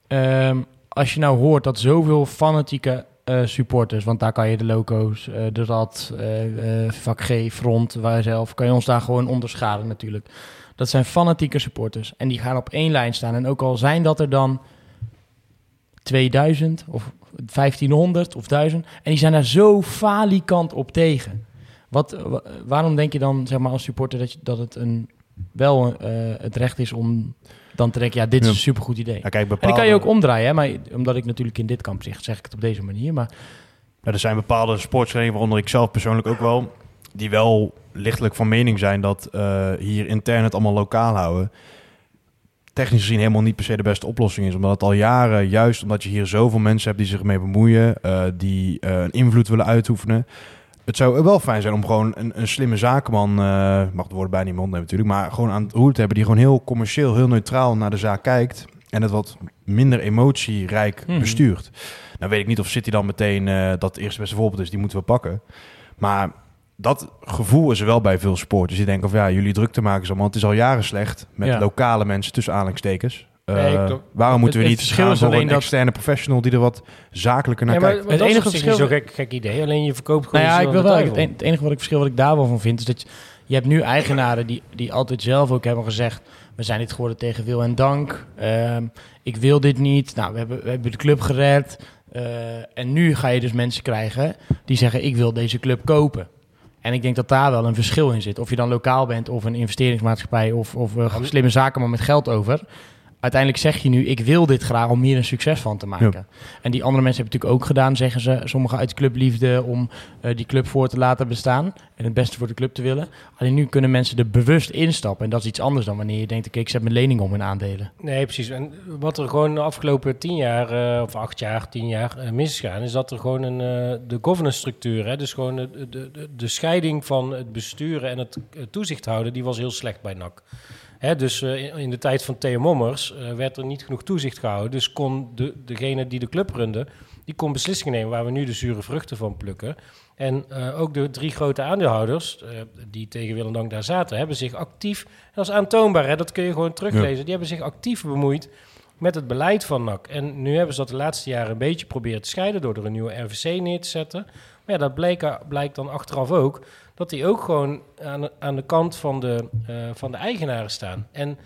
ehm, als je nou hoort dat zoveel fanatieke eh, supporters, want daar kan je de loco's, eh, de rad, eh, vak G, front, wij zelf, kan je ons daar gewoon onderschalen natuurlijk. Dat zijn fanatieke supporters en die gaan op één lijn staan. En ook al zijn dat er dan 2000 of 1500 of 1000 en die zijn daar zo falikant op tegen. Wat, wa- waarom denk je dan zeg maar als supporter dat, je, dat het een, wel het recht is om dan te denken, ja, dit is een supergoed idee. Ja, kijk, En bepaalde, die kan je ook omdraaien, hè? Maar omdat ik natuurlijk in dit kamp zit, zeg ik het op deze manier. Maar Ja, er zijn bepaalde sportverenigingen, waaronder ik zelf persoonlijk ook wel, die wel lichtelijk van mening zijn dat eh, hier intern het allemaal lokaal houden. Technisch gezien helemaal niet per se de beste oplossing is. Omdat het al jaren, juist omdat je hier zoveel mensen hebt die zich ermee bemoeien, eh, die eh, een invloed willen uitoefenen. Het zou wel fijn zijn om gewoon een, een slimme zakenman, eh mag de woorden bij niet mond nemen natuurlijk, maar gewoon aan het roer te hebben die gewoon heel commercieel, heel neutraal naar de zaak kijkt en het wat minder emotierijk Mhm. bestuurt. Nou weet ik niet of City dan meteen eh, dat het eerste beste voorbeeld is, die moeten we pakken. Maar dat gevoel is er wel bij veel sporters. Die denken van ja, jullie druk te maken is allemaal. Het is al jaren slecht met Ja. lokale mensen tussen aanhalingstekens. Eh, Nee, klopt. waarom moeten we het niet gaan is voor alleen een dat- externe professional die er wat zakelijker naar Ja, maar, kijkt? maar Het is enige verschil- zo'n gek, gek idee. Alleen je verkoopt gewoon nou ja, ik wil wel. Het, en- het enige wat ik verschil wat ik daar wel van vind, is dat je, je hebt nu eigenaren die, die altijd zelf ook hebben gezegd: we zijn dit geworden tegen wil en dank. Ehm, ik wil dit niet. Nou, we hebben, we hebben de club gered. Eh, en nu ga je dus mensen krijgen die zeggen: ik wil deze club kopen. En ik denk dat daar wel een verschil in zit. Of je dan lokaal bent of een investeringsmaatschappij of, of een slimme zakenman met geld over. Uiteindelijk zeg je nu, ik wil dit graag om hier een succes van te maken. En die andere mensen hebben het natuurlijk ook gedaan, zeggen ze, sommigen uit clubliefde, om eh, die club voor te laten bestaan. En het beste voor de club te willen. Alleen nu kunnen mensen er bewust instappen. En dat is iets anders dan wanneer je denkt, oké, ik zet mijn lening om in aandelen. Nee, precies. En wat er gewoon de afgelopen tien jaar, eh, of acht jaar, tien jaar eh, mis is dat er gewoon een, eh, de governance structuur, hè, dus gewoon de, de, de, de scheiding van het besturen en het toezicht houden, die was heel slecht bij NAC. Hè, dus eh, in, de tijd van Theo Mommers eh, werd er niet genoeg toezicht gehouden. Dus kon de, degene die de club runde, die kon beslissingen nemen waar we nu de zure vruchten van plukken. En eh, ook de drie grote aandeelhouders, die tegen wil en dank daar zaten, hebben zich actief, en dat is aantoonbaar, hè, dat kun je gewoon teruglezen, die hebben zich actief bemoeid met het beleid van NAC. En nu hebben ze dat de laatste jaren een beetje proberen te scheiden door er een nieuwe RVC neer te zetten. Maar ja, dat bleek, blijkt dan achteraf ook dat die ook gewoon aan, de- aan de kant van de, eh, van de eigenaren staan. En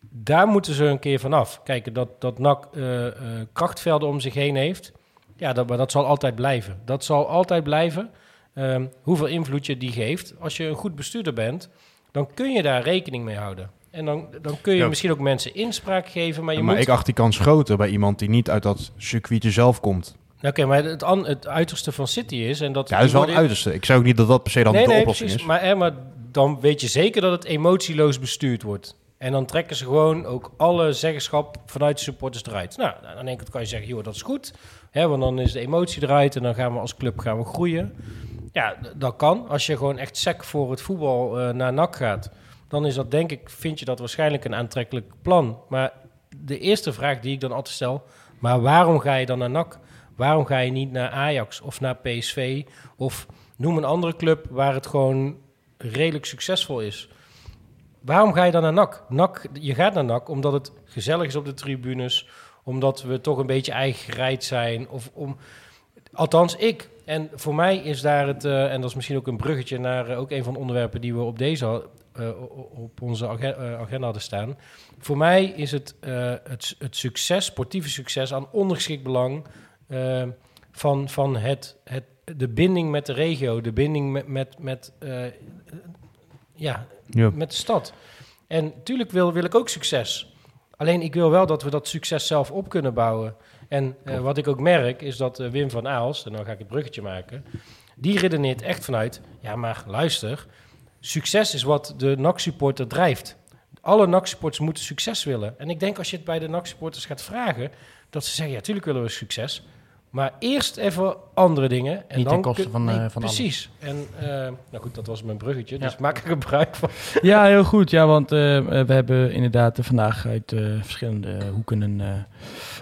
daar moeten ze een keer vanaf. Kijk, dat, dat NAC eh, eh, krachtvelden om zich heen heeft, ja, dat, maar dat zal altijd blijven. Dat zal altijd blijven. Ehm, hoeveel invloed je die geeft. Als je een goed bestuurder bent, dan kun je daar rekening mee houden. En dan, dan kun je Ja. misschien ook mensen inspraak geven, maar je maar moet... ik acht die kans groter bij iemand die niet uit dat circuitje zelf komt. Oké, maar het, an- het uiterste van City is... En dat, Ja, dat is wel het uiterste. Ik zou ook niet dat dat per se dan nee, de nee, oplossing precies. is. Maar, hè, maar dan weet je zeker dat het emotieloos bestuurd wordt. En dan trekken ze gewoon ook alle zeggenschap vanuit de supporters eruit. Nou, aan de ene kant kan je zeggen, joh, dat is goed. Hè, want dan is de emotie eruit en dan gaan we als club gaan we groeien. Ja, dat kan. Als je gewoon echt sec voor het voetbal eh, naar NAC gaat, dan is dat denk ik, vind je dat waarschijnlijk een aantrekkelijk plan. Maar de eerste vraag die ik dan altijd stel, maar waarom ga je dan naar NAC? Waarom ga je niet naar Ajax of naar PSV of noem een andere club waar het gewoon redelijk succesvol is? Waarom ga je dan naar NAC? NAC je gaat naar NAC omdat het gezellig is op de tribunes, omdat we toch een beetje eigen gereid zijn of om Althans, ik. En voor mij is daar het, eh, en dat is misschien ook een bruggetje naar eh, ook een van de onderwerpen die we op deze eh, op onze agen- agenda hadden staan. Voor mij is het, het, het succes, sportieve succes, aan ondergeschikt belang eh, van, van het, het, de binding met de regio, de binding met, met, met, eh, ja, met de stad. En natuurlijk wil, wil ik ook succes. Alleen ik wil wel dat we dat succes zelf op kunnen bouwen. En eh, wat ik ook merk is dat eh, Wim van Aalst, en dan ga ik het bruggetje maken, die redeneert echt vanuit, ja maar luister, succes is wat de NAC-supporter drijft. Alle NAC-supporters moeten succes willen. En ik denk als je het bij de NAC-supporters gaat vragen, dat ze zeggen, ja tuurlijk willen we succes. Maar eerst even andere dingen. En Niet dan ten koste kun- van, nee, eh, van alles. Precies. En eh, nou goed, dat was mijn bruggetje. Dus maak er gebruik van. Ja, heel goed. Ja, want eh, we hebben inderdaad vandaag uit eh, verschillende hoeken een,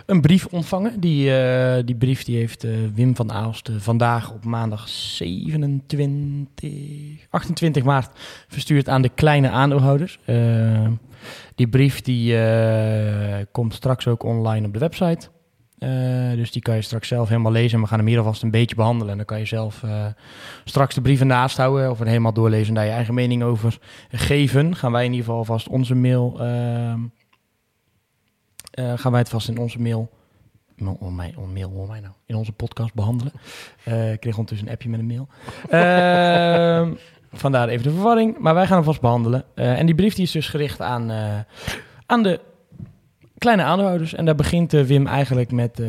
een brief ontvangen. Die, eh, die brief die heeft eh, Wim van Aalst eh, vandaag op maandag 27, 28 maart verstuurd aan de kleine aandeelhouders. Die brief die, eh, komt straks ook online op de website. Eh, dus die kan je straks zelf helemaal lezen. En we gaan hem hier alvast een beetje behandelen. En dan kan je zelf eh, straks de brieven naast houden of er helemaal doorlezen en daar je eigen mening over geven. Gaan wij in ieder geval vast onze mail. ehm, eh, gaan wij het vast in onze mail. mail- Oh, mij, oh, mail, mij nou. In onze podcast behandelen. Eh, ik kreeg ondertussen een appje met een mail. Ehm, vandaar even de verwarring. Maar wij gaan hem vast behandelen. Eh, en die brief die is dus gericht aan, aan de kleine aandeelhouders. En daar begint eh, Wim eigenlijk met... eh,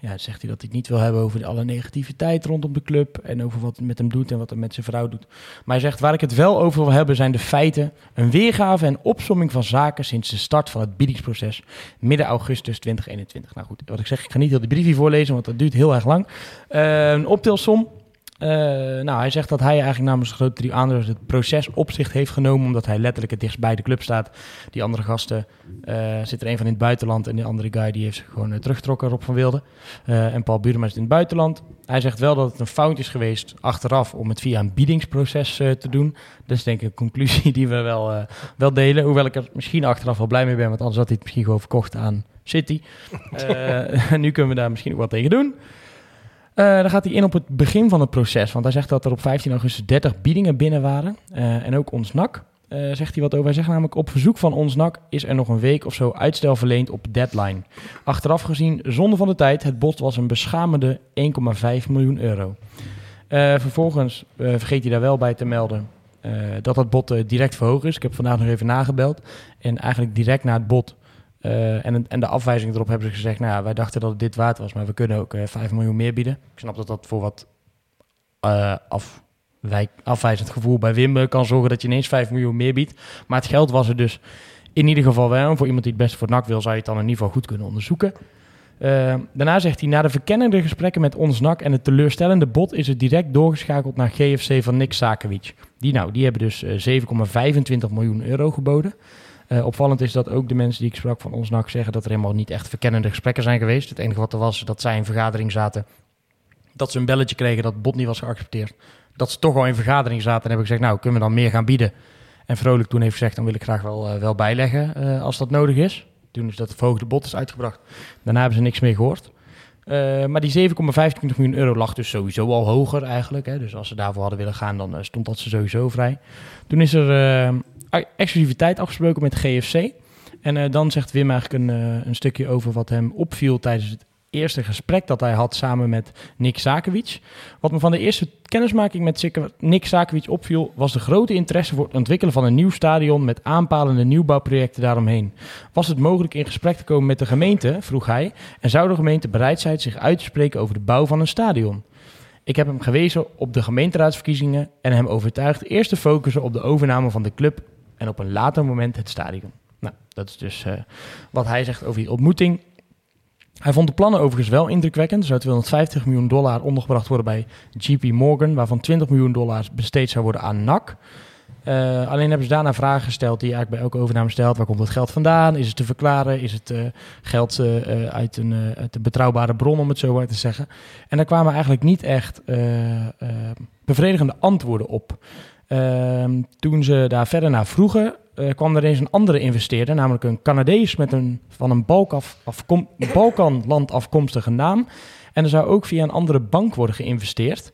ja, zegt hij dat hij het niet wil hebben over alle negativiteit rondom de club. En over wat het met hem doet en wat het met zijn vrouw doet. Maar hij zegt, waar ik het wel over wil hebben zijn de feiten. Een weergave en opsomming van zaken sinds de start van het biedingsproces. Midden augustus 2021. Nou goed, wat ik zeg, ik ga niet heel die brief hier voorlezen, want dat duurt heel erg lang. Eh, een optelsom. Eh, nou, hij zegt dat hij eigenlijk namens de grote drie aandeelhouders het proces op zich heeft genomen, omdat hij letterlijk het dichtst bij de club staat. Die andere gasten eh, zit er een van in het buitenland en de andere guy die heeft zich gewoon eh, teruggetrokken, Rob van Wilde. En Paul Burema zit in het buitenland. Hij zegt wel dat het een fout is geweest achteraf om het via een biedingsproces te doen. Dat is denk ik een conclusie die we wel, wel delen. Hoewel ik er misschien achteraf wel blij mee ben, want anders had hij het misschien gewoon verkocht aan City. Nu kunnen we daar misschien ook wat tegen doen. Eh, dan gaat hij in op het begin van het proces. Want hij zegt dat er op 15 augustus 30 biedingen binnen waren. Eh, en ook ons NAC eh, zegt hij wat over. Hij zegt namelijk op verzoek van ons NAC is er nog een week of zo uitstel verleend op deadline. Achteraf gezien, zonder van de tijd, het bod was een beschamende 1,5 miljoen euro. Vervolgens vergeet hij daar wel bij te melden dat dat bod direct verhoogd is. Ik heb vandaag nog even nagebeld. En eigenlijk direct na het bod eh, en, en de afwijzing erop hebben ze gezegd... nou ja, wij dachten dat het dit waard was, maar we kunnen ook eh 5 miljoen meer bieden. Ik snap dat dat voor wat eh, afwijzend gevoel bij Wim eh, kan zorgen... dat je ineens 5 miljoen meer biedt. Maar het geld was er dus in ieder geval wel. Voor iemand die het beste voor NAC wil, zou je het dan in ieder geval goed kunnen onderzoeken. Daarna zegt hij, na de verkennende gesprekken met ons NAC en het teleurstellende bod is het direct doorgeschakeld naar GFC van Nick Sakovic. Die, nou, die hebben dus eh, 7,25 miljoen euro geboden. Eh, opvallend is dat ook de mensen die ik sprak van ons NAC zeggen dat er helemaal niet echt verkennende gesprekken zijn geweest. Het enige wat er was, dat zij in vergadering zaten, dat ze een belletje kregen dat bod niet was geaccepteerd. Dat ze toch al in vergadering zaten en hebben gezegd, nou kunnen we dan meer gaan bieden. En Vrolijk toen heeft gezegd, dan wil ik graag wel, eh, wel bijleggen eh, als dat nodig is. Toen is dat verhoogde bod is uitgebracht. Daarna hebben ze niks meer gehoord. Eh, maar die 7,25 miljoen euro lag dus sowieso al hoger eigenlijk. Hè. Dus als ze daarvoor hadden willen gaan, dan stond dat ze sowieso vrij. Toen is er exclusiviteit afgesproken met GFC. En eh, dan zegt Wim eigenlijk een, eh, een stukje over wat hem opviel tijdens het eerste gesprek dat hij had samen met Nick Sakovic. Wat me van de eerste kennismaking met Nick Sakovic opviel, was de grote interesse voor het ontwikkelen van een nieuw stadion met aanpalende nieuwbouwprojecten daaromheen. Was het mogelijk in gesprek te komen met de gemeente, vroeg hij, en zou de gemeente bereid zijn zich uit te spreken over de bouw van een stadion? Ik heb hem gewezen op de gemeenteraadsverkiezingen en hem overtuigd eerst te focussen op de overname van de club en op een later moment het stadion. Nou, dat is dus eh, wat hij zegt over die ontmoeting. Hij vond de plannen overigens wel indrukwekkend. Er zou 250 miljoen dollar ondergebracht worden bij JP Morgan, waarvan 20 miljoen dollar besteed zou worden aan NAC. Uh, alleen hebben ze daarna vragen gesteld die eigenlijk bij elke overname stelt. Waar komt het geld vandaan? Is het te verklaren? Is het uh, geld uit, een, uit een betrouwbare bron, om het zo maar te zeggen? En daar kwamen eigenlijk niet echt bevredigende antwoorden op. Ehm, toen ze daar verder naar vroegen, kwam er eens een andere investeerder, namelijk een Canadees met een van een afkom, Balkanland afkomstige naam. En er zou ook via een andere bank worden geïnvesteerd.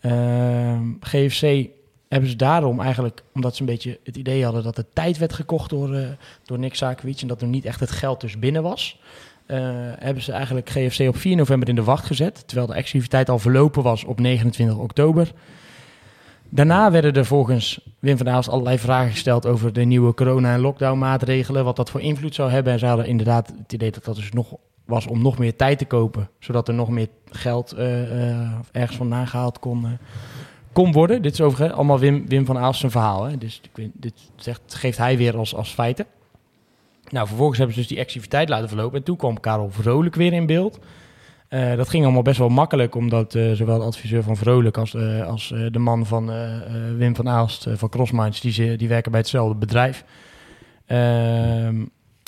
Ehm, GFC hebben ze daarom eigenlijk, omdat ze een beetje het idee hadden dat de tijd werd gekocht door, uh, door Nick Sakovic en dat er niet echt het geld dus binnen was, uh, hebben ze eigenlijk GFC op 4 november in de wacht gezet, terwijl de activiteit al verlopen was op 29 oktober. Daarna werden er volgens Wim van Aalst allerlei vragen gesteld over de nieuwe corona- en lockdown-maatregelen, wat dat voor invloed zou hebben. En ze hadden inderdaad het idee dat dat dus nog was om nog meer tijd te kopen, zodat er nog meer geld uh, ergens vandaan gehaald kon, kon worden. Dit is overigens allemaal Wim, van Aalst zijn verhaal. Hè? Dus dit zegt, geeft hij weer als, als feiten. Nou, vervolgens hebben ze dus die activiteit laten verlopen. En toen kwam Karel Vrolijk weer in beeld. Uh, dat ging allemaal best wel makkelijk, omdat uh, zowel de adviseur van Vrolijk als, uh, als de man van Wim van Aalst van Crossminds, die, die werken bij hetzelfde bedrijf. Ehm,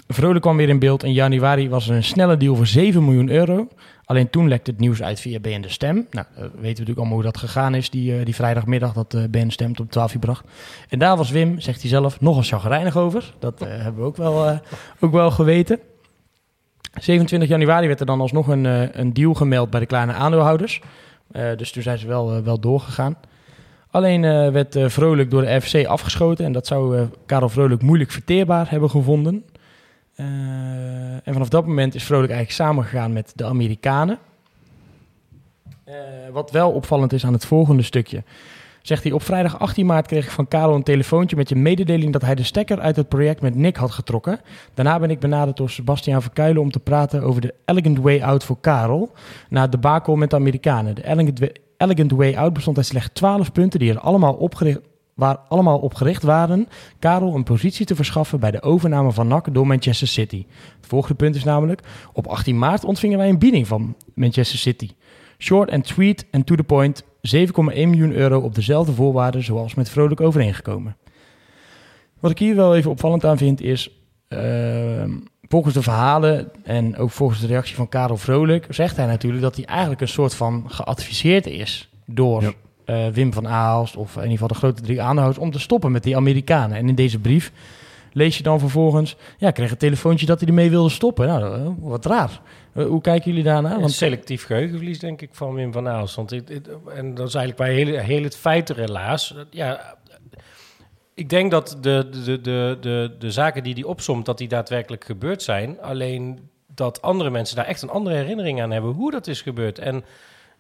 Vrolijk kwam weer in beeld. In januari was er een snelle deal voor 7 miljoen euro. Alleen toen lekte het nieuws uit via BN De Stem. Nou, uh, weten we natuurlijk allemaal hoe dat gegaan is, die, die vrijdagmiddag dat BN Stem op 12 uur bracht. En daar was Wim, zegt hij zelf, nogal chagrijnig over. Dat hebben we ook wel, ook wel geweten. 27 januari werd er dan alsnog een, een deal gemeld bij de kleine aandeelhouders. dus toen zijn ze wel, wel doorgegaan. Alleen werd Vrolijk door de FC afgeschoten en dat zou Karel Vrolijk moeilijk verteerbaar hebben gevonden. En vanaf dat moment is Vrolijk eigenlijk samengegaan met de Amerikanen. Wat wel opvallend is aan het volgende stukje. Zegt hij, op vrijdag 18 maart kreeg ik van Karel een telefoontje met je mededeling dat hij de stekker uit het project met Nick had getrokken. Daarna ben ik benaderd door Sebastiaan Verkuilen om te praten over de Elegant Way Out voor Karel. Na het debakel met de Amerikanen. De Elegant, Elegant Way Out bestond uit slechts 12 punten die er allemaal opgericht, waar allemaal op gericht waren Karel een positie te verschaffen bij de overname van NAC door Manchester City. Het volgende punt is namelijk, op 18 maart ontvingen wij een bieding van Manchester City. Short and sweet and to the point, 7,1 miljoen euro op dezelfde voorwaarden zoals met Vrolijk overeengekomen. Wat ik hier wel even opvallend aan vind is, uh, volgens de verhalen en ook volgens de reactie van Karel Vrolijk, zegt hij natuurlijk dat hij eigenlijk een soort van geadviseerd is door... Ja uh, Wim van Aalst of in ieder geval de grote drie aanhouders om te stoppen met die Amerikanen. En in deze brief lees je dan vervolgens, ja, kreeg een telefoontje dat hij ermee wilde stoppen. Nou, uh, wat raar. Uh, hoe kijken jullie daarna? Want... Selectief geheugenverlies, denk ik, van Wim van Aalst. Want en dat is eigenlijk bij heel, heel het feit helaas. Ja, ik denk dat de, de, de, de, de zaken die hij opsomt, dat die daadwerkelijk gebeurd zijn. Alleen dat andere mensen daar echt een andere herinnering aan hebben hoe dat is gebeurd. En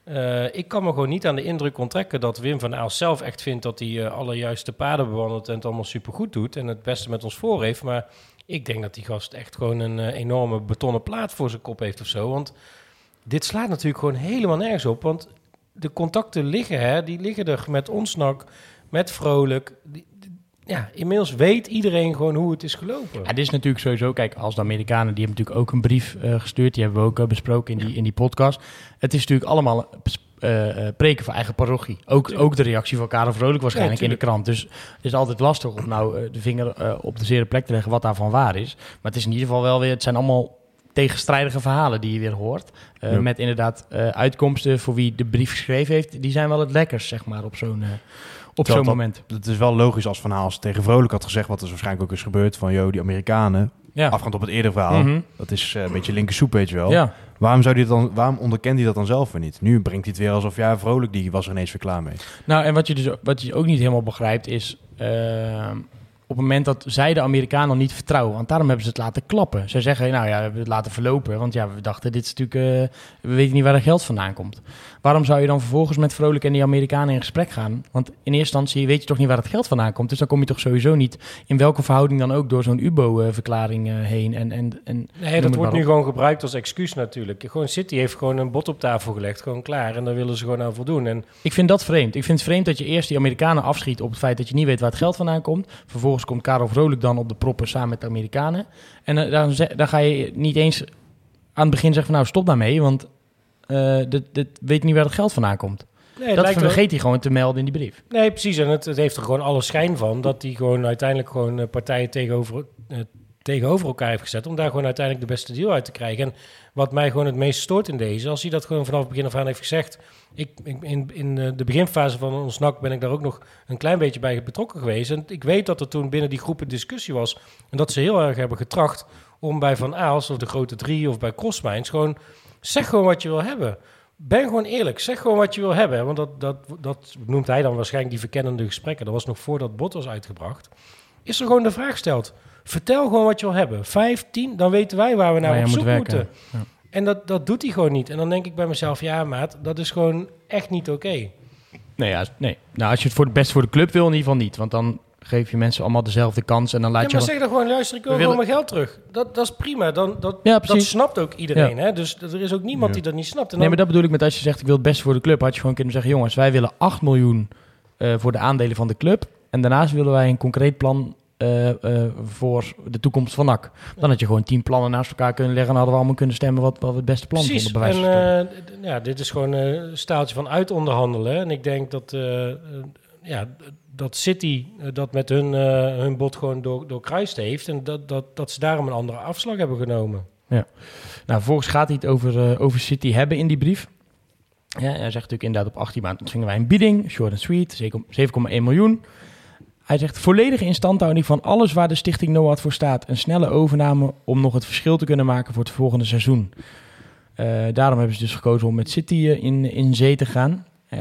uh, ik kan me gewoon niet aan de indruk onttrekken dat Wim van Aals zelf echt vindt dat hij uh, alle juiste paden bewandelt en het allemaal supergoed doet en het beste met ons voor heeft. Maar ik denk dat die gast echt gewoon een uh, enorme betonnen plaat voor zijn kop heeft of zo. Want dit slaat natuurlijk gewoon helemaal nergens op. Want de contacten liggen, hè, die liggen er met ons nog, met Vrolijk. Die, ja, inmiddels weet iedereen gewoon hoe het is gelopen. Ja, dit is natuurlijk sowieso, kijk, als de Amerikanen, die hebben natuurlijk ook een brief uh, gestuurd, die hebben we ook uh, besproken in die, in die podcast. Het is natuurlijk allemaal uh, preken voor eigen parochie. Ook, ook de reactie van Karel Vrolijk waarschijnlijk ja, in de krant. Dus het is altijd lastig om nou de vinger op de zere plek te leggen wat daarvan waar is. Maar het is in ieder geval wel weer, het zijn allemaal tegenstrijdige verhalen die je weer hoort. Uh, ja. Met inderdaad uh, uitkomsten voor wie de brief geschreven heeft. Die zijn wel het lekkers, zeg maar, op zo'n uh, op zo'n moment. Het is wel logisch als Van Haals tegen Vrolijk had gezegd... wat er waarschijnlijk ook is gebeurd van... joh, die Amerikanen, ja. afgaand op het eerdere verhaal... Mm -hmm. dat is een beetje linker soep, weet je wel. Ja. Waarom, zou die dan, waarom onderkent hij dat dan zelf weer niet? Nu brengt hij het weer alsof... ja, Vrolijk, die was er ineens weer klaar mee. Nou, en wat je, dus, wat je ook niet helemaal begrijpt is op het moment dat zij de Amerikanen niet vertrouwen. Want daarom hebben ze het laten klappen. Ze zeggen, nou ja, we hebben het laten verlopen. Want ja, we dachten, dit is natuurlijk... Uh, we weten niet waar het geld vandaan komt. Waarom zou je dan vervolgens met Vrolijk en die Amerikanen in gesprek gaan? Want in eerste instantie weet je toch niet waar het geld vandaan komt. Dus dan kom je toch sowieso niet in welke verhouding dan ook door zo'n UBO-verklaring uh, heen. En, en, en nee, dat wordt nu gewoon gebruikt als excuus natuurlijk. Gewoon City heeft gewoon een bot op tafel gelegd, gewoon klaar. En daar willen ze gewoon aan voldoen. En... Ik vind dat vreemd. Ik vind het vreemd dat je eerst die Amerikanen afschiet op het feit dat je niet weet waar het geld vandaan komt. Vervolgens komt Karel Vrolijk dan op de proppen samen met de Amerikanen. En uh, dan, dan ga je niet eens aan het begin zegt van nou stop daarmee, want eh, dit, dit weet niet waar het geld vandaan komt. Nee, dat vergeet hij gewoon te melden in die brief. Nee, precies. En het, het heeft er gewoon alle schijn van dat hij gewoon uiteindelijk gewoon eh, partijen tegenover, eh, tegenover elkaar heeft gezet. Om daar gewoon uiteindelijk de beste deal uit te krijgen. En wat mij gewoon het meest stoort in deze, als hij dat gewoon vanaf het begin af aan heeft gezegd. Ik, ik- in, in de beginfase van ons NAC ben ik daar ook nog een klein beetje bij betrokken geweest. En ik weet dat er toen binnen die groep een discussie was. En dat ze heel erg hebben getracht om bij Van Aals of de grote drie of bij Crossmines gewoon... Zeg gewoon wat je wil hebben. Ben gewoon eerlijk. Zeg gewoon wat je wil hebben. Want dat, dat, dat noemt hij dan waarschijnlijk die verkennende gesprekken. Dat was nog voordat Bot was uitgebracht. Is er gewoon de vraag gesteld. Vertel gewoon wat je wil hebben. Vijf, tien, dan weten wij waar we naar je op zoek moeten. En dat, dat doet hij gewoon niet. En dan denk ik bij mezelf, ja maat, dat is gewoon echt niet oké. Nee, ja, nee. Nou, als je het voor het best voor de club wil, in ieder geval niet. Want dan geef je mensen allemaal dezelfde kans en dan laat Ja, je... maar gewoon- zeg dan gewoon, luister, ik wil gewoon willen- mijn geld terug. Dat, dat is prima. Dan, dat, Ja, dat precies. snapt ook iedereen. Hè? Dus er is ook niemand die dat niet snapt. En Nee, dan- maar dat bedoel ik met als je zegt ik wil het beste voor de club, had je gewoon kunnen zeggen, jongens, wij willen 8 miljoen eh, voor de aandelen van de club. En daarnaast willen wij een concreet plan eh, eh, voor de toekomst van NAC. Dan had je gewoon tien plannen naast elkaar kunnen leggen en hadden we allemaal kunnen stemmen wat, wat het beste plan Precies. vonden. Bij En ja, dit is gewoon eh, een staaltje van uitonderhandelen. En ik denk dat, ja, dat City eh, dat met hun, eh, hun bod gewoon door, doorkruist heeft. En dat, dat, dat ze daarom een andere afslag hebben genomen. Nou, vervolgens gaat hij het over, eh, over City hebben in die brief. Ja, hij zegt natuurlijk inderdaad op 18 maanden ontvingen wij een bieding, short and sweet, 7,1 miljoen. Hij zegt volledige instandhouding van alles waar de stichting NOAD voor staat. Een snelle overname om nog het verschil te kunnen maken voor het volgende seizoen. Daarom hebben ze dus gekozen om met City in, in zee te gaan. Eh,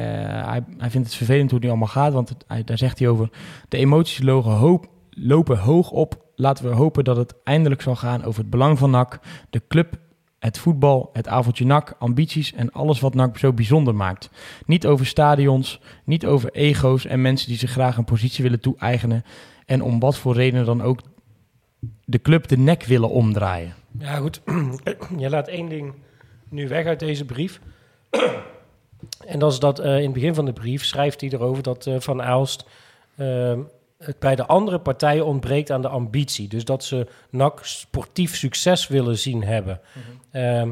hij, vindt het vervelend hoe het nu allemaal gaat, want daar zegt hij over... De emoties hoop, lopen hoog op. Laten we hopen dat het eindelijk zal gaan over het belang van NAC, de club, het voetbal, het avondje NAC, ambities en alles wat NAC zo bijzonder maakt. Niet over stadions, niet over ego's en mensen die zich graag een positie willen toe-eigenen. En om wat voor reden dan ook de club de nek willen omdraaien. Ja, goed. Je laat één ding nu weg uit deze brief. en dat is dat eh, in het begin van de brief schrijft hij erover dat eh, Van Aalst ehm, het bij de andere partijen ontbreekt aan de ambitie. Dus dat ze NAC sportief succes willen zien hebben. Ehm,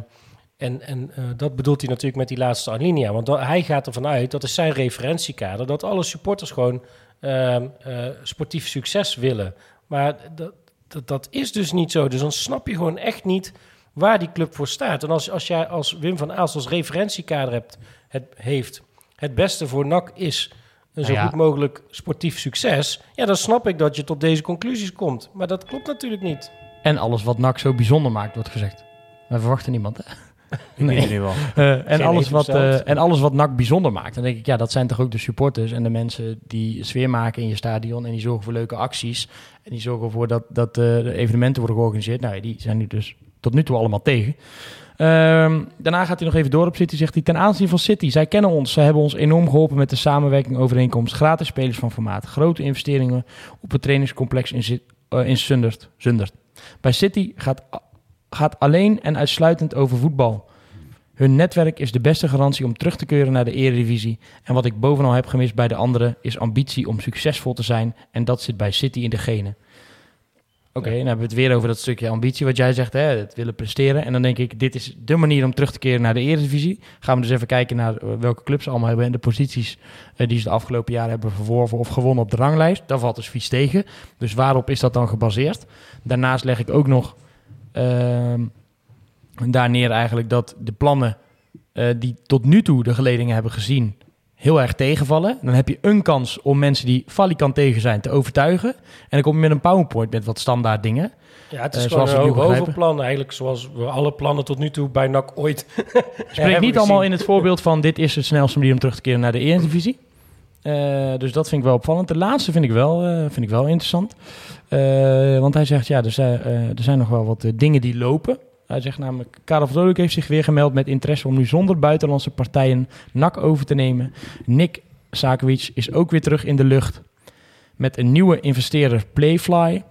en en eh, dat bedoelt hij natuurlijk met die laatste alinea. Want dat- hij gaat ervan uit, dat is zijn referentiekader, dat alle supporters gewoon ehm, eh, sportief succes willen. Maar dat, dat, dat is dus niet zo. Dus dan snap je gewoon echt niet waar die club voor staat. En als, als jij als Wim van Aalst als referentiekader hebt, het, heeft, het beste voor NAC is een zo Nou ja. goed mogelijk sportief succes. Ja, dan snap ik dat je tot deze conclusies komt. Maar dat klopt natuurlijk niet. En alles wat NAC zo bijzonder maakt, wordt gezegd. Wij verwachten niemand, hè? In ieder geval. Eh, en, alles wat, eh, en alles wat NAC bijzonder maakt. Dan denk ik, ja, dat zijn toch ook de supporters en de mensen die sfeer maken in je stadion. En die zorgen voor leuke acties. En die zorgen ervoor dat, dat eh, de evenementen worden georganiseerd. Nou, ja, die zijn nu dus tot nu toe allemaal tegen. Ehm, daarna gaat hij nog even door op City. Zegt hij ten aanzien van City. Zij kennen ons. Zij hebben ons enorm geholpen met de samenwerking overeenkomst. Gratis spelers van formaat. Grote investeringen op het trainingscomplex in, eh, in Zundert. Zundert. Bij City gaat, gaat alleen en uitsluitend over voetbal. Hun netwerk is de beste garantie om terug te keren naar de Eredivisie. En wat ik bovenal heb gemist bij de anderen is ambitie om succesvol te zijn. En dat zit bij City in de genen. Oké, dan hebben we het weer over dat stukje ambitie wat jij zegt, hè, het willen presteren. En dan denk ik, dit is de manier om terug te keren naar de Eredivisie. Gaan we dus even kijken naar eh, welke clubs ze allemaal hebben en de posities eh, die ze de afgelopen jaren hebben verworven of gewonnen op de ranglijst. Daar valt dus vies tegen. Dus waarop is dat dan gebaseerd? Daarnaast leg ik ook nog ehm, daar neer eigenlijk dat de plannen eh, die tot nu toe de geledingen hebben gezien heel erg tegenvallen. Dan heb je een kans om mensen die falikant tegen zijn te overtuigen. En dan kom je met een PowerPoint met wat standaard dingen. Ja, het is Eh, gewoon een overplan eigenlijk, zoals we alle plannen tot nu toe bij NAC ooit Spreek niet allemaal in het voorbeeld van dit is de snelste manier om terug te keren naar de Eredivisie. Eh dus dat vind ik wel opvallend. De laatste vind ik wel, eh, vind ik wel interessant. Want hij zegt, ja, er zijn, er zijn nog wel wat dingen die lopen. Hij zegt namelijk, Karel Vrolijk heeft zich weer gemeld met interesse om nu zonder buitenlandse partijen NAC over te nemen. Nick Sakovic is ook weer terug in de lucht met een nieuwe investeerder Playfly.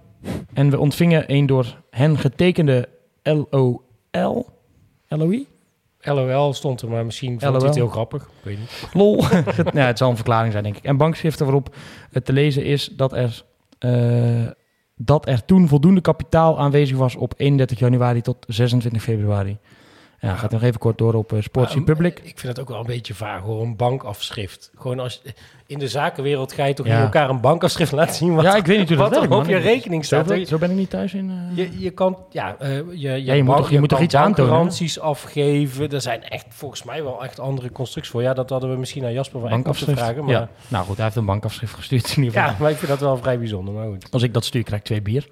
En we ontvingen een door hen getekende LOL. LOI? LOL stond er, maar misschien vond het heel grappig. Weet niet. Lol. ja, het zal een verklaring zijn, denk ik. En bankschriften waarop het te lezen is dat er, eh, dat er toen voldoende kapitaal aanwezig was op 31 januari tot 26 februari. Ja, gaat nog even kort door op uh, Sports Public. Ik vind het ook wel een beetje vaag hoor, een bankafschrift. Gewoon als in de zakenwereld ga je toch Ja. niet elkaar een bankafschrift laten zien wat, ja, ik weet niet hoe dat wat er op je rekening staat. Zo, zo ben ik niet thuis in. eh. Je, je kan, ja, eh, je, je, Ja, je moet toch- je moet toch iets aantonen, hè? bankgaranties afgeven. Er zijn echt volgens mij wel echt andere constructies voor. Ja, dat hadden we misschien aan Jasper van moeten bankafschrift. vragen. Maar, ja. Nou goed, hij heeft een bankafschrift gestuurd in ieder geval. ja, maar ik vind dat wel vrij bijzonder. Maar goed. Als ik dat stuur, krijg ik twee bier.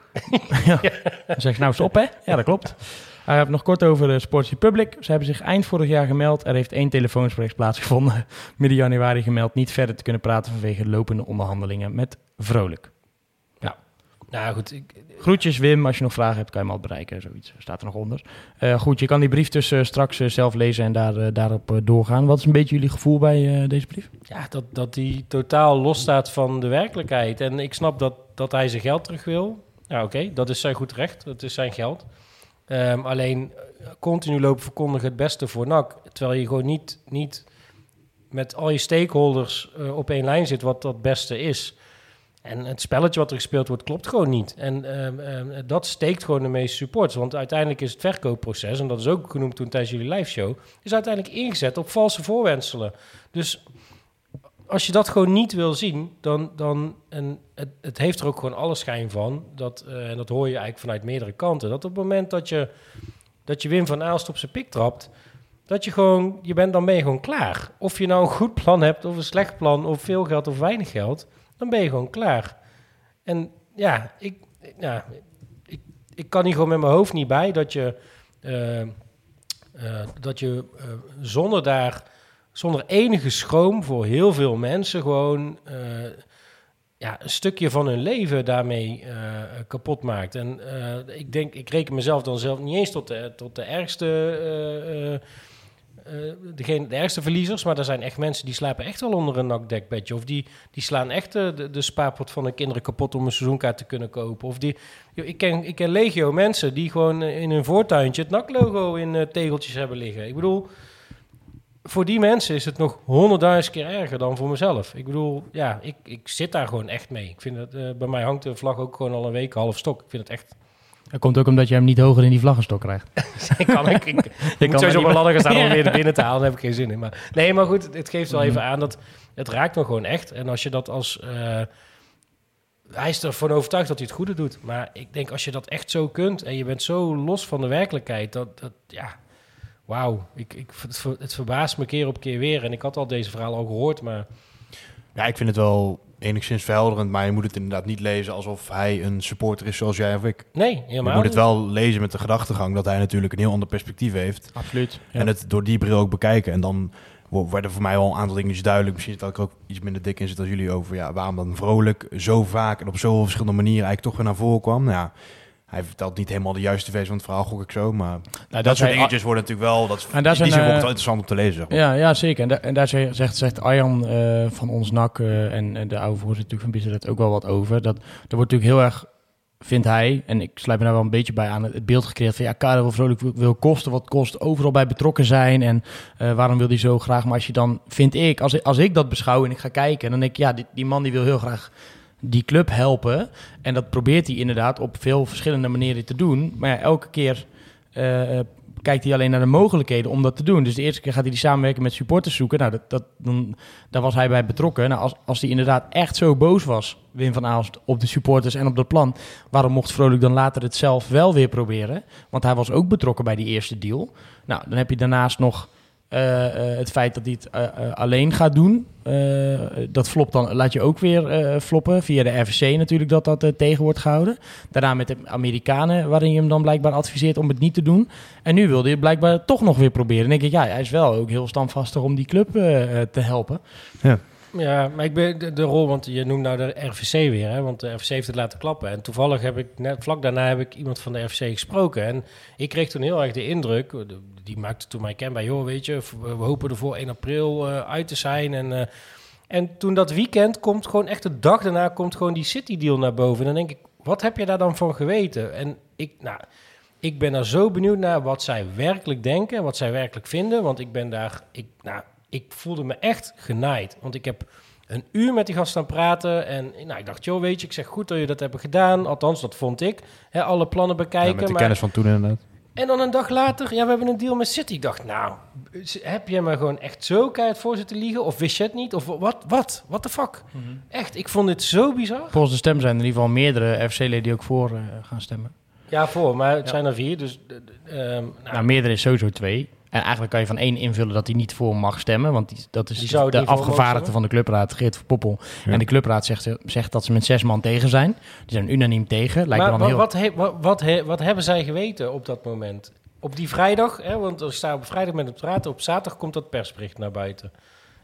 ja. Dan zeg ik, nou stop hè? Ja, dat klopt. Hij heeft nog kort over de Sports Republic. Ze hebben zich eind vorig jaar gemeld. Er heeft één telefoonspreek plaatsgevonden. Midden januari gemeld niet verder te kunnen praten vanwege lopende onderhandelingen met Vrolijk. Nou goed, ik, Groetjes Wim, als je nog vragen hebt kan je hem altijd bereiken. Zoiets staat er nog onder. Eh, goed, je kan die brief dus straks eh, zelf lezen en daar, daarop doorgaan. Wat is een beetje jullie gevoel bij deze brief? ja, dat, dat die totaal losstaat van de werkelijkheid. En ik snap dat, dat hij zijn geld terug wil. Ja, oké, dat is zijn goed recht. Dat is zijn geld. Ehm, alleen eh, continu lopen verkondigen het beste voor NAC. Terwijl je gewoon niet, niet met al je stakeholders eh, op één lijn zit wat dat beste is. En het spelletje wat er gespeeld wordt, klopt gewoon niet. En ehm, ehm, dat steekt gewoon de meeste supporters. Want uiteindelijk is het verkoopproces, en dat is ook genoemd toen tijdens jullie live show, is uiteindelijk ingezet op valse voorwenselen. Dus als je dat gewoon niet wil zien, dan, dan en het, het heeft er ook gewoon alle schijn van, dat, eh, en dat hoor je eigenlijk vanuit meerdere kanten, dat op het moment dat je, dat je Wim van Aalst op zijn pik trapt, dat je gewoon, je bent, dan ben je gewoon klaar. Of je nou een goed plan hebt, of een slecht plan, of veel geld of weinig geld, dan ben je gewoon klaar. En ja, ik, ja, ik, ik kan hier gewoon met mijn hoofd niet bij dat je, eh, eh, dat je zonder daar, zonder enige schroom voor heel veel mensen gewoon eh, ja, een stukje van hun leven daarmee eh, kapot maakt. En eh, ik denk, ik reken mezelf dan zelf niet eens tot de, tot de ergste. degene, de ergste verliezers, maar er zijn echt mensen die slapen echt wel onder een nakdekbedje. Of die, die slaan echt de, de spaarpot van hun kinderen kapot om een seizoenkaart te kunnen kopen. Of die, ik, ken, ik ken legio mensen die gewoon in hun voortuintje het naklogo in tegeltjes hebben liggen. Ik bedoel, voor die mensen is het nog honderdduizend keer erger dan voor mezelf. Ik bedoel, ja, ik, ik zit daar gewoon echt mee. Ik vind het, eh, bij mij hangt de vlag ook gewoon al een week half stok. Ik vind het echt Dat komt ook omdat je hem niet hoger in die vlaggenstok krijgt. ik kan, ik, ik, ik moet sowieso op een ladder gaan staan om weer naar binnen te halen. Daar heb ik geen zin in. Maar, nee, maar goed, het geeft wel even aan dat het raakt me gewoon echt. En als je dat als... eh, hij is ervan overtuigd dat hij het goede doet. Maar ik denk, als je dat echt zo kunt... en je bent zo los van de werkelijkheid... dat, dat ja, wauw. Ik, ik, het, het verbaast me keer op keer weer. En ik had al deze verhaal al gehoord, maar... Ja, ik vind het wel enigszins verhelderend, maar je moet het inderdaad niet lezen alsof hij een supporter is zoals jij of ik. Nee, Je helemaal moet het wel lezen met de gedachtegang dat hij natuurlijk een heel ander perspectief heeft. Absoluut. En het door die bril ook bekijken. En dan worden voor mij wel een aantal dingetjes duidelijk. Misschien dat ik er ook iets minder dik in zit als jullie over ja, waarom dan vrolijk zo vaak en op zoveel verschillende manieren eigenlijk toch weer naar voren kwam. Nou Ja, hij vertelt niet helemaal de juiste versie van het verhaal, gok ik zo. Maar Nou, dat dat soort dingetjes worden natuurlijk wel. Dat, En daar in die zijn, eh, wel interessant om te lezen. Zeg maar. Ja, ja, zeker. En, da- en daar zegt, zegt, Arjan eh, van ons NAC eh, en, en de oude voorzitter van Bizet ook wel wat over. Dat, er wordt natuurlijk heel erg, vindt hij, en ik sluit me daar wel een beetje bij aan, het, beeld gecreëerd van ja, Karel Vrolijk wil, wil kosten wat kost, overal bij betrokken zijn. En waarom wil hij zo graag? Maar als je dan, vind ik, als, ik- als ik dat beschouw en ik ga kijken, dan denk ik, ja, die, die man die wil heel graag die club helpen. En dat probeert hij inderdaad op veel verschillende manieren te doen. Maar ja, elke keer eh, eh, kijkt hij alleen naar de mogelijkheden om dat te doen. Dus de eerste keer gaat hij die samenwerking met supporters zoeken. Nou, dat, dat, dan, daar was hij bij betrokken. Nou, als, als hij inderdaad echt zo boos was, Wim van Aalst, op de supporters en op dat plan... waarom mocht Vrolijk dan later het zelf wel weer proberen? Want hij was ook betrokken bij die eerste deal. Nou, dan heb je daarnaast nog... eh, eh, het feit dat hij het eh, alleen gaat doen, dat flopt dan, laat je ook weer floppen. Via de RVC natuurlijk dat dat tegen wordt gehouden. Daarna met de Amerikanen, waarin je hem dan blijkbaar adviseert om het niet te doen. En nu wilde het blijkbaar toch nog weer proberen. Dan denk ik, ja, hij is wel ook heel standvastig om die club te helpen. Ja, maar ik ben de, rol, want je noemt nou de RVC weer, hè, want de RVC heeft het laten klappen. En toevallig heb ik net vlak daarna heb ik iemand van de RVC gesproken. En ik kreeg toen heel erg de indruk, die maakte toen mij kenbaar, joh, weet je, we hopen er voor 1 april eh, uit te zijn. En, eh, en toen dat weekend komt gewoon echt de dag daarna komt gewoon die City deal naar boven. En dan denk ik, wat heb je daar dan van geweten? En ik, nou, ik ben er zo benieuwd naar wat zij werkelijk denken, wat zij werkelijk vinden. Want ik ben daar, ik, nou, ik voelde me echt genaaid. Want ik heb een uur met die gast staan praten. En nou, ik dacht, joh, weet je, ik zeg goed dat je dat hebt gedaan. Althans, dat vond ik. Hè, alle plannen Ja, bekijken. met de maar kennis van toen inderdaad. En dan een dag later, ja, we hebben een deal met City. Ik dacht, nou, heb je me gewoon echt zo keihard voor zitten liegen? Of wist je het niet? Of wat? Wat? What the fuck? Echt, ik vond dit zo bizar. Volgens de stem zijn er in ieder geval meerdere FC-leden die ook voor eh, gaan stemmen. Ja, voor, maar het zijn er vier, dus... nou, Nou, meerdere is sowieso twee. En eigenlijk kan je van één invullen dat hij niet voor mag stemmen. Want die, dat is Die zou het de afgevaardigde van de clubraad, Geert Verpoppel. Ja. En de clubraad zegt, zegt dat ze met zes man tegen zijn. Die zijn unaniem tegen. Lijkt maar dan heel... wat, he- wa- wat, he- wat hebben zij geweten op dat moment? Op die vrijdag, hè, want er staat op vrijdag met het praten, op zaterdag komt dat persbericht naar buiten.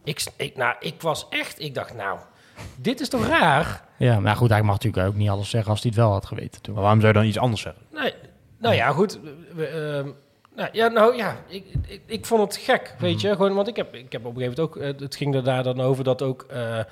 Ik, ik, nou, ik was echt, ik dacht, nou, dit is toch raar? Ja, maar goed, hij mag natuurlijk ook niet alles zeggen als hij het wel had geweten. Toen. Maar waarom zou je dan iets anders zeggen? Nee, nou ja, goed. we- ehm, nou, ja, nou ja, ik, ik, ik vond het gek, weet je. Gewoon, want ik heb, ik heb op een gegeven moment ook... eh, het ging er daar dan over dat ook... eh, eh,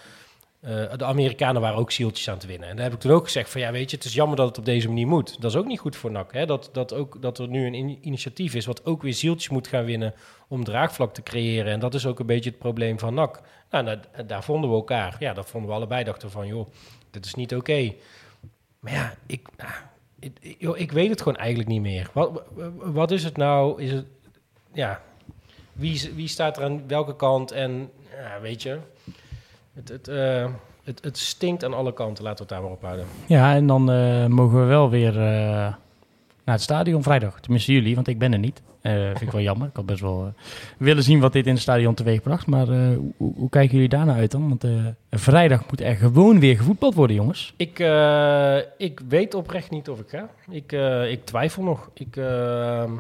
de Amerikanen waren ook zieltjes aan het winnen. En daar heb ik toen ook gezegd van... Ja, weet je, het is jammer dat het op deze manier moet. Dat is ook niet goed voor NAC. Hè? Dat, dat, ook, dat er nu een in- initiatief is... wat ook weer zieltjes moet gaan winnen... om draagvlak te creëren. En dat is ook een beetje het probleem van NAC. Nou, nou, daar vonden we elkaar. Ja, dat vonden we allebei. Dachten van, joh, dit is niet oké. Maar ja, ik, nou, ik, ik- weet het gewoon eigenlijk niet meer. Wat, wat is het nou? Is het, ja, wie, wie staat er aan welke kant? En ja, weet je, het, het, eh, het, stinkt aan alle kanten. Laten we het daar maar op houden. Ja, en dan eh, mogen we wel weer eh, naar het stadion vrijdag. Tenminste jullie, want ik ben er niet. Eh vind ik wel jammer. Ik had best wel eh, willen zien wat dit in het stadion teweeg bracht. Maar eh, hoe, kijken jullie daarna uit dan? Want vrijdag moet er gewoon weer gevoetbald worden, jongens. Ik, ik weet oprecht niet of ik ga. Ik, ik twijfel nog. Ik ehm,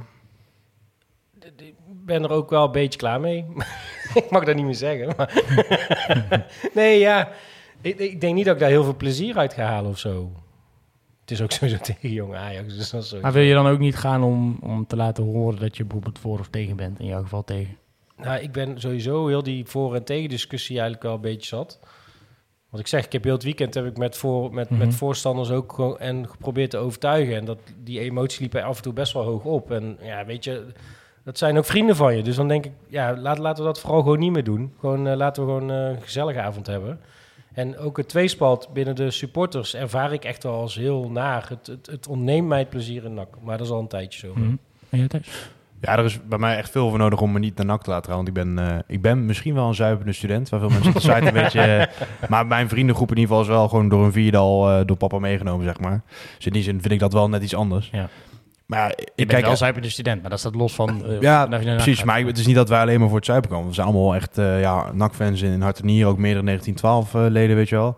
d- ben er ook wel een beetje klaar mee. ik mag dat niet meer zeggen. Nee, ja. Ik, ik denk niet dat ik daar heel veel plezier uit ga halen of zo. Het is ook sowieso tegen jonge Ajax. Dus dat is. Maar wil je dan ook niet gaan om, om te laten horen dat je bijvoorbeeld voor of tegen bent? In jouw geval tegen. Nou, ik ben sowieso heel die voor- en tegen discussie eigenlijk wel een beetje zat. Want ik zeg, ik heb heel het weekend heb ik met, voor, met, Mhm. met voorstanders ook gewoon en geprobeerd te overtuigen. En dat, die emotie liep af en toe best wel hoog op. En ja, weet je, dat zijn ook vrienden van je. Dus dan denk ik, ja, laat, laten we dat vooral gewoon niet meer doen. Gewoon, eh, laten we gewoon eh, een gezellige avond hebben. En ook het tweespalt binnen de supporters ervaar ik echt wel als heel naar. Het, het, het ontneemt mij het plezier in NAC. Maar dat is al een tijdje zo. Mhm. En jij thuis? Ja, er is bij mij echt veel voor nodig om me niet naar NAC te laten gaan. Want ik ben, eh, ik ben misschien wel een zuipende student, waar veel mensen op de site een beetje... eh, maar mijn vriendengroep in ieder geval is wel gewoon door een vierdal eh, door papa meegenomen, zeg maar. Dus in die zin vind ik dat wel net iets anders. Ja. Maar ik bent kijk wel zuipende student, maar dat staat los van... eh, Ja, precies. Maar het is niet dat wij alleen maar voor het zuipen komen. We zijn allemaal echt eh, ja, NAC-fans in, in hart en nieren. Ook meer dan 1912-leden, weet je wel.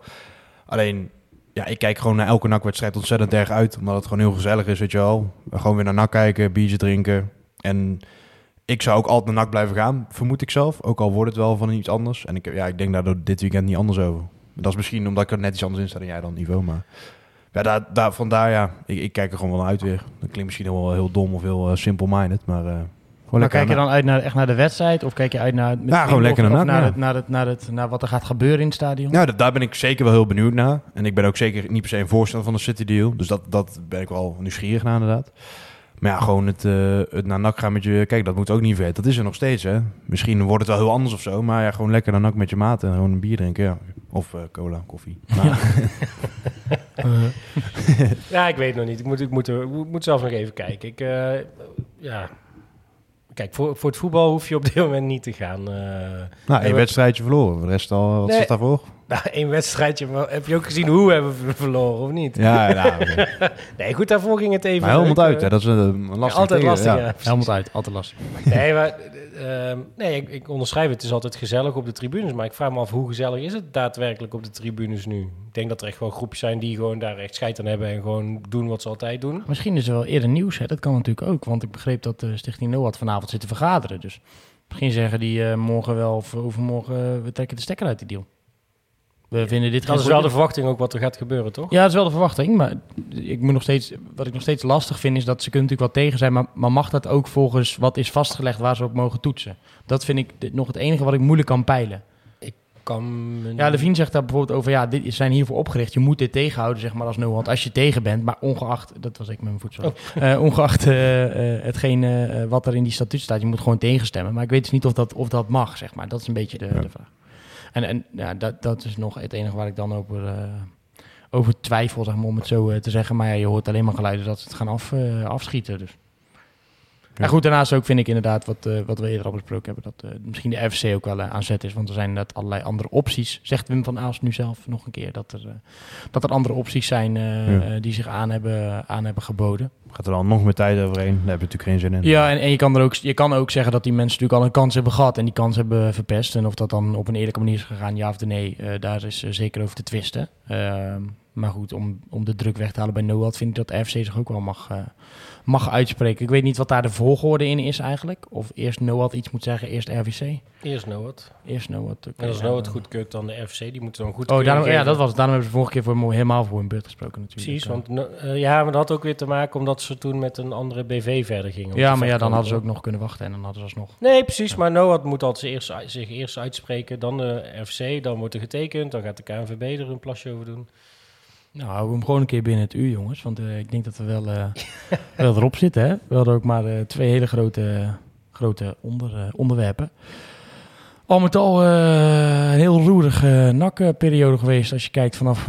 Alleen, ja, ik kijk gewoon naar elke NAC-wedstrijd ontzettend erg uit. Omdat het gewoon heel gezellig is, weet je wel. Gewoon weer naar NAC kijken, biertje drinken. En ik zou ook altijd naar NAC blijven gaan, vermoed ik zelf. Ook al wordt het wel van iets anders. En ik, ja, ik denk daar dit weekend niet anders over. Dat is misschien omdat ik er net iets anders in sta dan jij dan, niveau. Maar ja, daar, daar, vandaar ja, ik, ik kijk er gewoon wel uit weer. Dat klinkt misschien wel heel dom of heel eh, simple-minded, maar... eh, Maar kijk je dan uit naar, echt naar de wedstrijd? Of kijk je uit naar, Ja, gewoon lekker naar ja. het, naar, het, naar, het, naar wat er gaat gebeuren in het stadion? Nou, dat- daar ben ik zeker wel heel benieuwd naar. En ik ben ook zeker niet per se een voorstander van de City Deal. Dus dat, dat ben ik wel nieuwsgierig naar inderdaad. Maar ja, gewoon het, eh, het naar NAC gaan met je... Kijk, dat moet ook niet vergeten. Dat is er nog steeds, hè. Misschien wordt het wel heel anders of zo. Maar ja, gewoon lekker naar NAC met je maat en gewoon een bier drinken, ja. Of eh, cola, koffie. Maar, Ja, ik weet nog niet. Ik moet, ik moet, ik moet zelf nog even kijken. Ik, eh, ja. Kijk, voor, voor het voetbal hoef je op dit moment niet te gaan. eh. nou, één we- wedstrijdje verloren. De rest al, wat Nee. zat daarvoor? Nou, één wedstrijdje. Maar heb je ook gezien hoe we hebben ver- verloren, of niet? Ja, ja oké. Nee, goed, daarvoor ging het even... Maar helemaal uit, eh, hè. Dat is een lastig altijd tegen, lastig, ja. ja. precies. Helemaal uit, altijd lastig. Nee, maar, eh, ehm, nee ik, ik onderschrijf het. Het is altijd gezellig op de tribunes. Maar ik vraag me af, hoe gezellig is het daadwerkelijk op de tribunes nu? Ik denk dat er echt gewoon groepjes zijn die gewoon daar echt scheid aan hebben... en gewoon doen wat ze altijd doen. Misschien is er wel eerder nieuws, hè? dat kan natuurlijk ook. Want ik begreep dat de Stichting NOAD vanavond zit te vergaderen. Dus misschien zeggen die eh, morgen wel of overmorgen... eh, we trekken de stekker uit die deal. We vinden dit Dat is wel de verwachting ook wat er gaat gebeuren, toch? Ja, dat is wel de verwachting. Maar ik moet nog steeds, wat ik nog steeds lastig vind, is dat ze kunnen natuurlijk wel tegen zijn. Maar, maar mag dat ook volgens wat is vastgelegd waar ze op mogen toetsen? Dat vind ik dit- nog het enige wat ik moeilijk kan peilen. Kan me Ja, Levine zegt daar bijvoorbeeld over, ja, dit is- zijn hiervoor opgericht. Je moet dit tegenhouden, zeg maar, als no want als je tegen bent. Maar ongeacht, dat was ik met mijn voedsel. Eh, ongeacht eh, eh, hetgeen eh, wat er in die statuut staat, je moet gewoon tegenstemmen. Maar ik weet dus niet of dat, of dat mag, zeg maar. Dat is een beetje de, Ja. de vraag. En, en ja, dat, dat is nog het enige waar ik dan over, eh, over twijfel, zeg maar, om het zo eh, te zeggen. Maar ja, je hoort alleen maar geluiden dat ze het gaan af, eh, afschieten. Dus. En goed, daarnaast ook vind ik inderdaad, wat, wat we eerder al besproken hebben, dat misschien de FC ook wel eh, aan zet is. Want er zijn inderdaad allerlei andere opties. Zegt Wim van Aalst nu zelf nog een keer, dat er, dat er andere opties zijn Ja. die zich aan hebben, aan hebben geboden. Gaat er dan nog meer tijd overheen? Daar heb je natuurlijk geen zin in. Ja, en, en je, kan er ook, je kan ook zeggen dat die mensen natuurlijk al een kans hebben gehad en die kans hebben verpest. En of dat dan op een eerlijke manier is gegaan, ja of nee, eh, daar is eh, zeker over te twisten. Ehm, maar goed, om, om de druk weg te halen bij Noad vind ik dat de FC zich ook wel mag, eh, mag uitspreken. Ik weet niet wat daar de volgorde in is eigenlijk. Of eerst Noad iets moet zeggen, eerst RVC. Eerst Noord. Eerst Noad. oké. En als Noord goedkeurt, dan de FC. Die moeten dan goed Oh, daarom, ja, dat was het. Daarom hebben ze vorige keer voor, hem helemaal voor hun beurt gesproken natuurlijk. Precies, want ja, maar dat had ook weer te maken omdat ze toen met een andere BV verder gingen. Ja, maar ja, dan hadden ze ook nog kunnen wachten en dan hadden ze alsnog... Nee, precies. Maar Noord moet altijd eerst, zich eerst uitspreken, dan de FC, dan wordt er getekend, dan gaat de KNVB er een plasje over doen. Nou, houden we hem gewoon een keer binnen het uur, jongens. Want eh, ik denk dat we wel, eh, wel erop zitten. Hè? We hadden ook maar eh, twee hele grote, grote onder, onderwerpen. Al met al een heel roerige nakperiode geweest. Als je kijkt vanaf,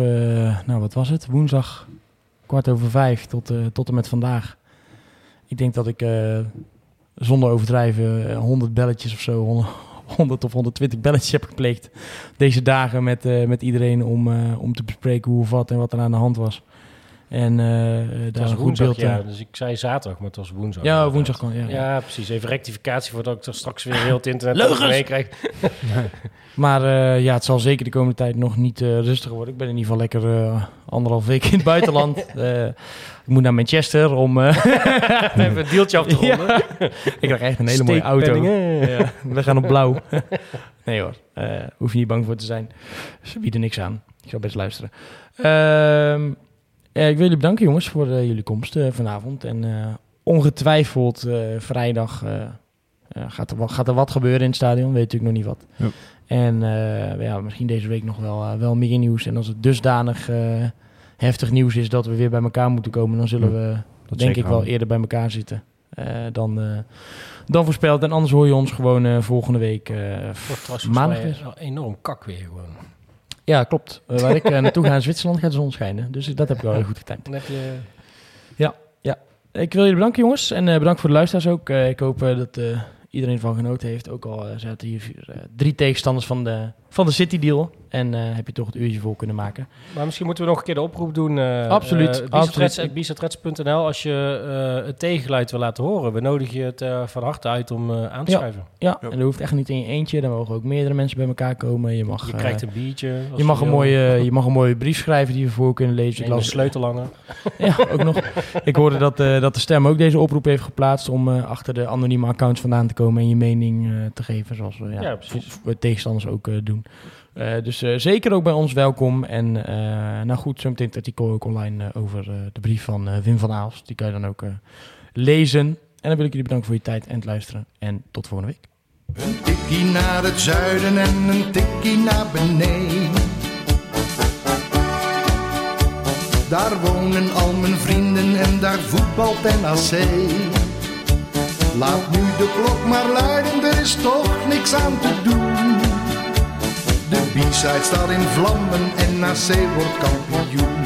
nou wat was het? Woensdag kwart over vijf tot, eh, tot en met vandaag. Ik denk dat ik eh, zonder overdrijven eh, 100 belletjes of zo, 100, 100 of 120 belletjes heb gepleegd deze dagen met, eh, met iedereen om, eh, om te bespreken hoe of wat en wat er aan de hand was. En Het daar was een goed beeld ja. eh, Dus ik zei zaterdag, maar het was woensdag. Ja, woensdag kan. Ja, Ja, precies. Even rectificatie voordat ik er straks weer heel het internet over meekrijg. Maar ja, het zal zeker de komende tijd nog niet eh, rustiger worden. Ik ben in ieder geval lekker anderhalf week in het buitenland. Ik moet naar Manchester om Even een deeltje af te ronden. ik krijg echt een hele mooie auto. Ja, we gaan op blauw. nee hoor, hoef je niet bang voor te zijn. Ze bieden niks aan. Ik zal best luisteren. Ehm, eh, ik wil jullie bedanken jongens voor eh, jullie komst eh, vanavond. En eh, ongetwijfeld eh, vrijdag eh, eh, gaat, er wat, gaat er wat gebeuren in het stadion. Weet natuurlijk nog niet wat. Ja. En eh, ja, misschien deze week nog wel, wel meer nieuws. En als het dusdanig eh, heftig nieuws is dat we weer bij elkaar moeten komen... dan zullen Ja, we Dat denk ik wel eerder bij elkaar zitten eh, dan, eh, dan voorspeld. En anders hoor je ons gewoon eh, volgende week eh, maandag mij weer. wel enorm kak weer gewoon. Ja, klopt. Eh, waar ik eh, naartoe ga in Zwitserland gaat de zon schijnen. Dus dat heb ik wel goed getimed. Dan heb je... Ik wil jullie bedanken jongens. En eh, bedankt voor de luisteraars ook. Ik hoop dat iedereen van genoten heeft. Ook al zaten hier vier, drie tegenstanders van de, van de City deal. En eh, heb je toch het uurtje vol kunnen maken. Maar misschien moeten we nog een keer de oproep doen. eh Absoluut, eh, absoluut. bicetrets.nl als je eh, het tegengeluid wil laten horen. We nodigen je het eh, van harte uit om eh, aan te Ja. schrijven. Ja, en dat hoeft echt niet in je eentje. Dan mogen ook meerdere mensen bij elkaar komen. Je mag, Je krijgt een biertje. je mag, een wil. mooie, je mag een mooie brief schrijven die we voor kunnen lezen. Ik Neem een las, sleutelhanger. Ja, ook nog. Ik hoorde dat, eh, dat de stem ook deze oproep heeft geplaatst om eh, achter de anonieme accounts vandaan te komen en je mening eh, te geven, zoals we ja, Ja, precies. voor- voor tegenstanders ook eh, Eh, dus eh, zeker ook bij ons welkom. En eh, nou goed, zometeen het artikel ook online over de brief van Wim van Aalst. Die kan je dan ook lezen. En dan wil ik jullie bedanken voor je tijd en het luisteren. En tot volgende week. Een tikkie naar het zuiden en een tikkie naar beneden. Daar wonen al mijn vrienden en daar voetbalt NAC. Laat nu de klok maar luiden, er is toch niks aan te doen. De B-side staat in vlammen en NAC wordt kampioen.